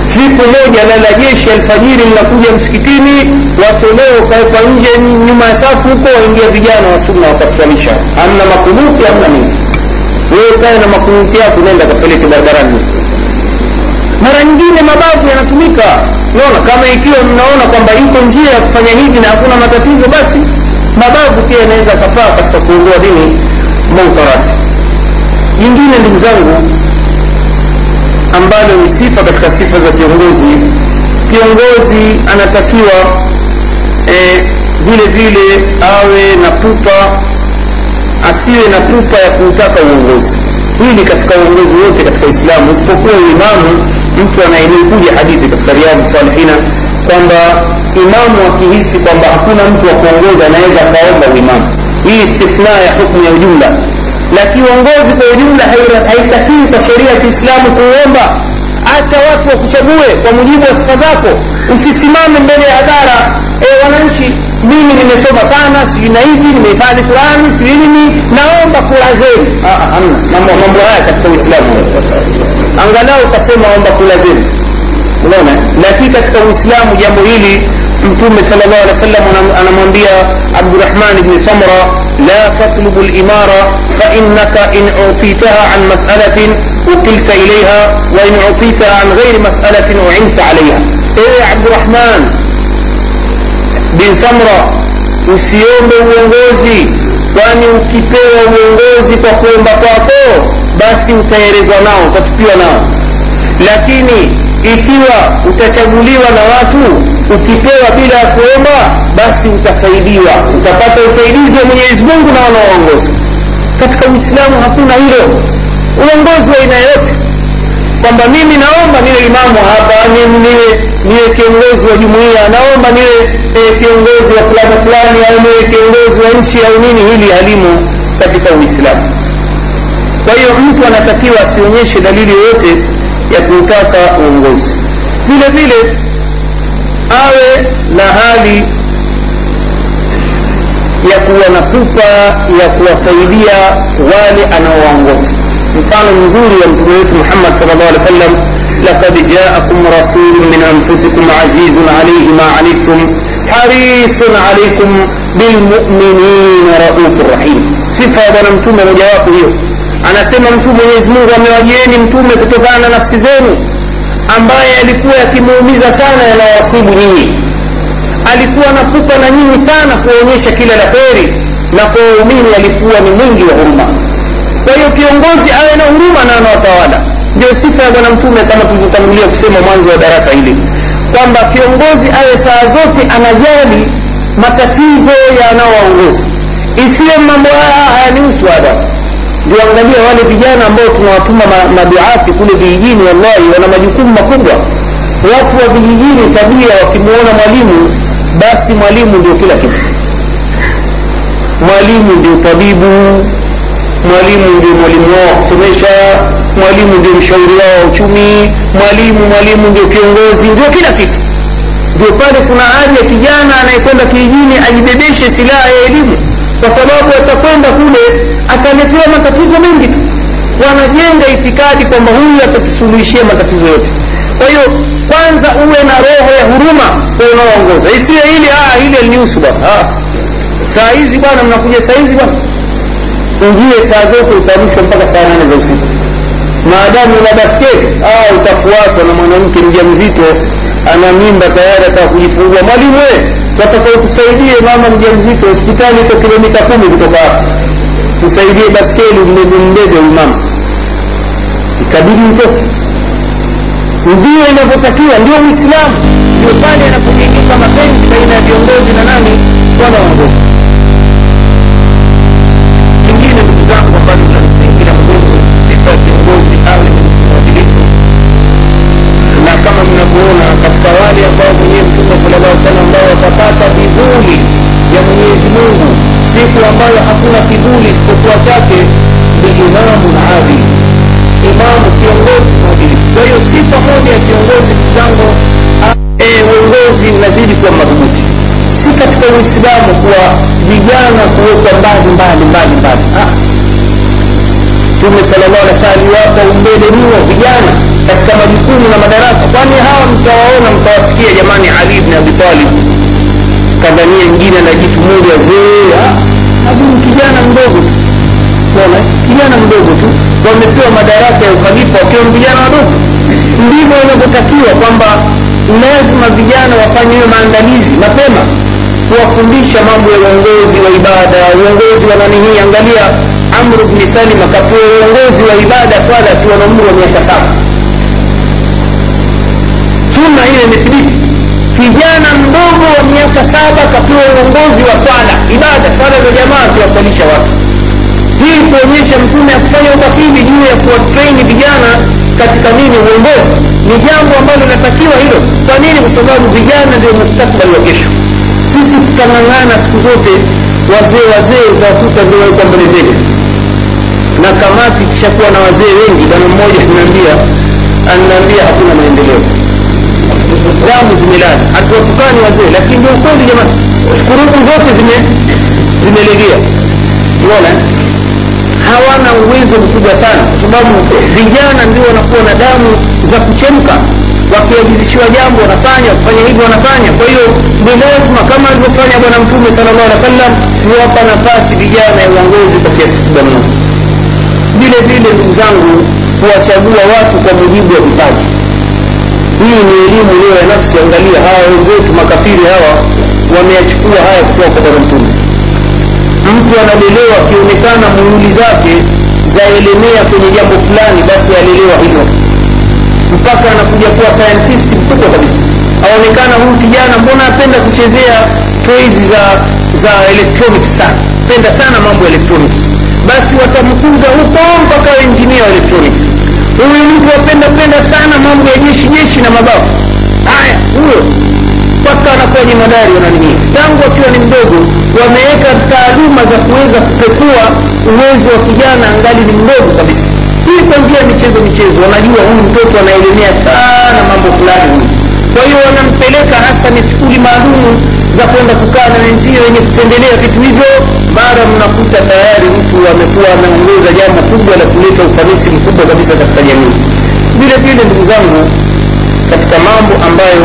Siku moja lala jeshi alfajiri linakuja msikitini watoleo ukawekwa nje nyuma ya safu huko waingia vijana wa sunna wakaswalisha amna makunuti amna nini. Wewe kae na makunuti yako unaenda kapeleke barabarani. Mara nyingine mabavu yanatumika naona kama ikiwa mnaona kwamba iko njia ya kufanya hivi na hakuna matatizo basi mabavu pia yanaweza kafaa katika kuondoa dini munkarati jingine ndugu zangu ambalo ni sifa katika sifa za kiongozi kiongozi anatakiwa eh, vile vile awe na pupa asiwe na pupa ya kuutaka uongozi. Hili katika uongozi wote katika islamu isipokuwa uimamu mtu anayenikuja hadithi katika riadhi salihina kwamba imamu akihisi kwamba hakuna mtu wa kuongoza anaweza akaomba uimamu. Hii istithna ya hukmu ya ujumla. Na kiongozi kwa ujumla haitakiwi kwa sheria ya kiislamu kuomba. Acha watu wakuchague kwa mujibu wa sifa zako. Usisimame mbele ya hadhara e, wananchi mimi nimesoma sana sijui na hivi nimehifadhi fulani sijui nini naomba kura zenu. Mambo mambo haya katika uislamu angalau ukasema omba kula zenu unaona lakini katika uislamu jambo hili mtume salllah alih wa sallam anamwambia abdurahman bni samra la tatlubu limara fainaka in utitaha an masalatin ukilta ilaiha wain utitaha an ghairi masalatin uinta alaiha ewe abdurahman bin samra usiombe uongozi kwani ukipewa uongozi kwa kuomba kwako basi utaelezwa nao utatupiwa nao. Lakini ikiwa utachaguliwa na watu ukipewa bila ya kuomba basi utasaidiwa. Utapata usaidizi wa mwenyezi mungu na wanaoongoza. Katika uislamu hakuna hilo. Uongozi wa aina yote kwamba mimi naomba niwe imamu hapa niwe, niwe kiongozi wa jumuiya naomba niwe e, kiongozi wa fulani fulani au niwe kiongozi wa nchi au nini hili halimo katika uislamu kwa hiyo mtu anatakiwa asionyeshe dalili yoyote ya kuutaka uongozi vile vile awe na hali ya kuwa na pupa ya kuwasaidia wale anaowaongoza mfano mzuri wa mtume wetu muhammad sal llah alih wa sallam لقد جاءكم رسول من أنفسكم عزيز عليه ما عنتم حريص عليكم بالمؤمنين رؤوف رحيم صفة بنا mtume mojawapo hiyo anasema mtume mwenyezi mungu amewajieni mtume kutokana na nafsi zenu ambaye alikuwa yakimuumiza sana yanawasibu nyinyi. Alikuwa nakupa na nyinyi sana kuonyesha kila la kheri na kwa waumini alikuwa ni mwingi wa huruma. Kwa hiyo kiongozi awe na huruma na anawatawala. Ndio sifa ya bwana mtume kama tulivyotangulia kusema mwanzo wa darasa hili kwamba kiongozi awe saa zote anajali matatizo yanaowaongozi isiwe mambo haya hayanihusu hada ndio angalia wale vijana ambao tunawatuma maduati kule vijijini wallahi wana majukumu makubwa. Watu wa vijijini tabia wakimwona mwalimu basi mwalimu ndio kila kitu. Mwalimu ndio tabibu mwalimu ndio mwalimu wao wa kusomesha mwalimu ndio mshauri wao wa uchumi mwalimu mwalimu ndio kiongozi ndio kila kitu. Ndio pale kuna haja ya kijana anayekwenda kijijini ajibebeshe silaha ya elimu kwa sababu atakwenda kule ataletewa matatizo mengi tu. Wanajenga itikadi kwamba huyu atatusuluhishia matatizo yote. Kwa hiyo kwanza uwe na roho ya huruma kwa unaoongoza. Isiwe ili ah, ili alinihusu bwana. Ah. saa hizi bwana mnakuja saa hizi bwana. Ujue saa zote utarushwa mpaka saa nane za usiku. Maadamu una basketi ah, utafuatwa na mwanamke mja mzito ana mimba tayari ataa kujifungua. Mwalimu we watakao tusaidie mama mja mzito hospitali iko kilomita kumi kutoka hapa. Tusaidie baskeli mbebe mama ikabidi utoke ndio inavyotakiwa ndio uislamu ndio pale yanapojengeka mapenzi baina ya viongozi na nani? Wanaongoza kingine siku ambayo hakuna kivuli isipokuwa chake ni imamu adili imamu kiongozi mwadilifu. Kwa hiyo sifa moja ya kiongozi kizango zangu uongozi unazidi kuwa madhubuti. Si katika uislamu kuwa vijana kuwekwa mbali mbali mbali mbali. Mtume sala llah alih aliwapa umbele mno vijana katika majukumu na madaraka. Kwani hawa mtawaona mtawasikia jamani ali bni abi kadhania ingine na kitu moja zee huyu kijana mdogo ona kijana mdogo tu. Wamepewa madaraka ya ukhalifa wakiwa vijana wadogo. Ndivyo inavyotakiwa kwamba lazima vijana wafanye hiyo maandalizi mapema kuwafundisha mambo ya uongozi wa ibada. Uongozi wa nani hii? Angalia amru bni salim akapewa uongozi wa ibada swala akiwa na umri wa miaka saba. Sunna hiyo imethibiti kijana mdogo wa miaka saba akapewa uongozi wa swala ibada swala za jamaa akiwasalisha watu. Hii kuonyesha mtume akufanya ukafili juu ya kuwatraini vijana katika nini uongozi. Ni jambo ambalo linatakiwa hilo. Kwa nini? Kwa sababu vijana ndio mustakbali wa kesho. Sisi tutang'ang'ana siku zote wazee wazee utawakuta ndio waikwa mbele mbele na kamati kishakuwa na wazee wengi bana mmoja anaambia ananiambia hakuna maendeleo damu zimelala. Hatuwatukani wazee lakini ndio ukweli jamani kuruku zote zime zimelegea unaona? Hawana uwezo mkubwa sana kwa sababu vijana ndio wanakuwa na damu za kuchemka. Wakiagizishiwa jambo wanafanya wakifanya hivyo wanafanya. Kwa hiyo ni lazima kama alivyofanya bwana mtume sala llahu alih wa sallam kuwapa nafasi vijana ya uongozi kwa kiasi kikubwa mno. Vile vile ndugu zangu kuwachagua watu kwa mujibu wa vipaji hii ni elimu leo ya nafsi. Angalia hawa wenzetu makafiri hawa wameyachukua haya kutoka kwa bwana mtume. Mtu analelewa akionekana muhuli zake zaelemea kwenye jambo fulani basi alelewa hivyo mpaka anakuja kuwa scientist mkubwa kabisa. Aonekana huyu kijana mbona apenda kuchezea toys za za electronics sana? Penda sana mambo ya electronics. Basi watamkuza huko mpaka engineer wa electronics huyu penda sana mambo ya jeshi jeshi na mabafu haya huyo. Mpaka anakuwa jemadari wananini tangu akiwa ni mdogo wameweka taaluma za kuweza kupekua uwezo wa kijana angali ni mdogo kabisa. Hii kwa njia ya michezo michezo wanajua huyu mtoto anaelemea sana mambo fulani huyu. Kwa hiyo wanampeleka hasa ni skuli maalumu za kwenda kukaa na wenzio wenye kupendelea vitu hivyo. Mara mnakuta tayari mtu amekuwa ameongoza jambo kubwa la kuleta ufanisi mkubwa kabisa katika jamii vile vile ndugu zangu katika mambo ambayo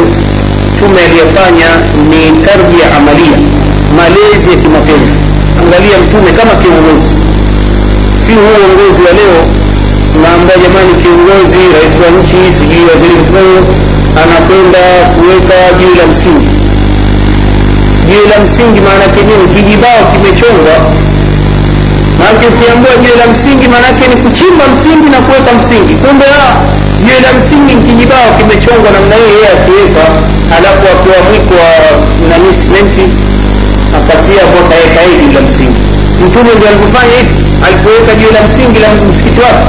tume aliyofanya ni tarbia amalia malezi ya kimatendo angalia mtume kama kiongozi. Si huu uongozi wa leo naamba jamani kiongozi rais wa nchi sijui waziri mkuu anakwenda kuweka jiwe la msingi. Jiwe la msingi maanake nini? Kijibao kimechongwa maanake ukiambua jiwe la msingi maanake ni kuchimba msingi na kuweka msingi. Kumbe jiwe la msingi kijibao kimechongwa namna hiyo yeye akiweka alafu akiwa mwiko wa nani simenti akatia hapo kaweka hili la msingi. Mtume ndio alivyofanya hivi alipoweka jiwe la msingi la msikiti wake.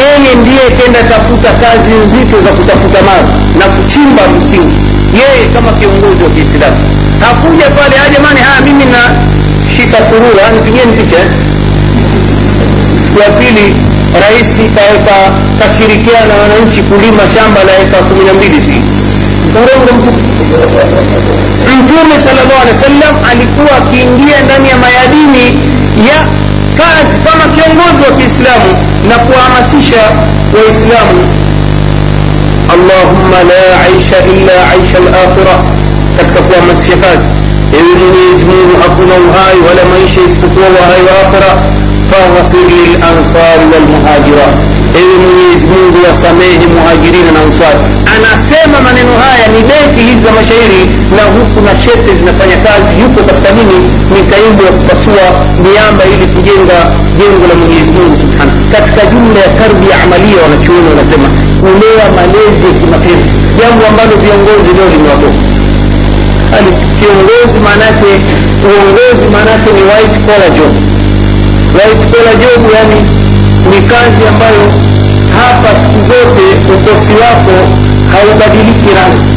Yeye ndiye kenda tafuta kazi nzito za kutafuta maji na kuchimba msingi. Yeye kama kiongozi wa kiislamu. Hakuja pale jamani haya mimi na shika surura nipigeni picha siku ya pili rais kaweka kashirikiana na wananchi kulima shamba la eka kumi na mbili si. Mtume salllah alehi wa sallam alikuwa akiingia ndani ya mayadini ya kazi kama kiongozi wa kiislamu na kuhamasisha waislamu. Allahumma la aisha illa aisha lakhira katika kuhamasisha kazi mwenyezi mungu hakuna uhai wala maisha isipokuwa uhai wa akhira faghfir lilansari walmuhajira ewe mwenyezi mungu wasamehe muhajirina na ansari anasema maneno haya ni beti hizi za mashairi na huku na shete zinafanya kazi yuko katika nini mikaimbo ya kupasua miamba ili kujenga jengo la mwenyezi mungu subhanahu katika jumla ya tarbia amalia wanachuoni wanasema kulea malezi ya kimatendo jambo ambalo viongozi leo limewatoka ni kiongozi maanake uongozi maanake ni white collar job. White collar job yani ni kazi ambayo hapa siku zote ukosi wako haubadiliki rangi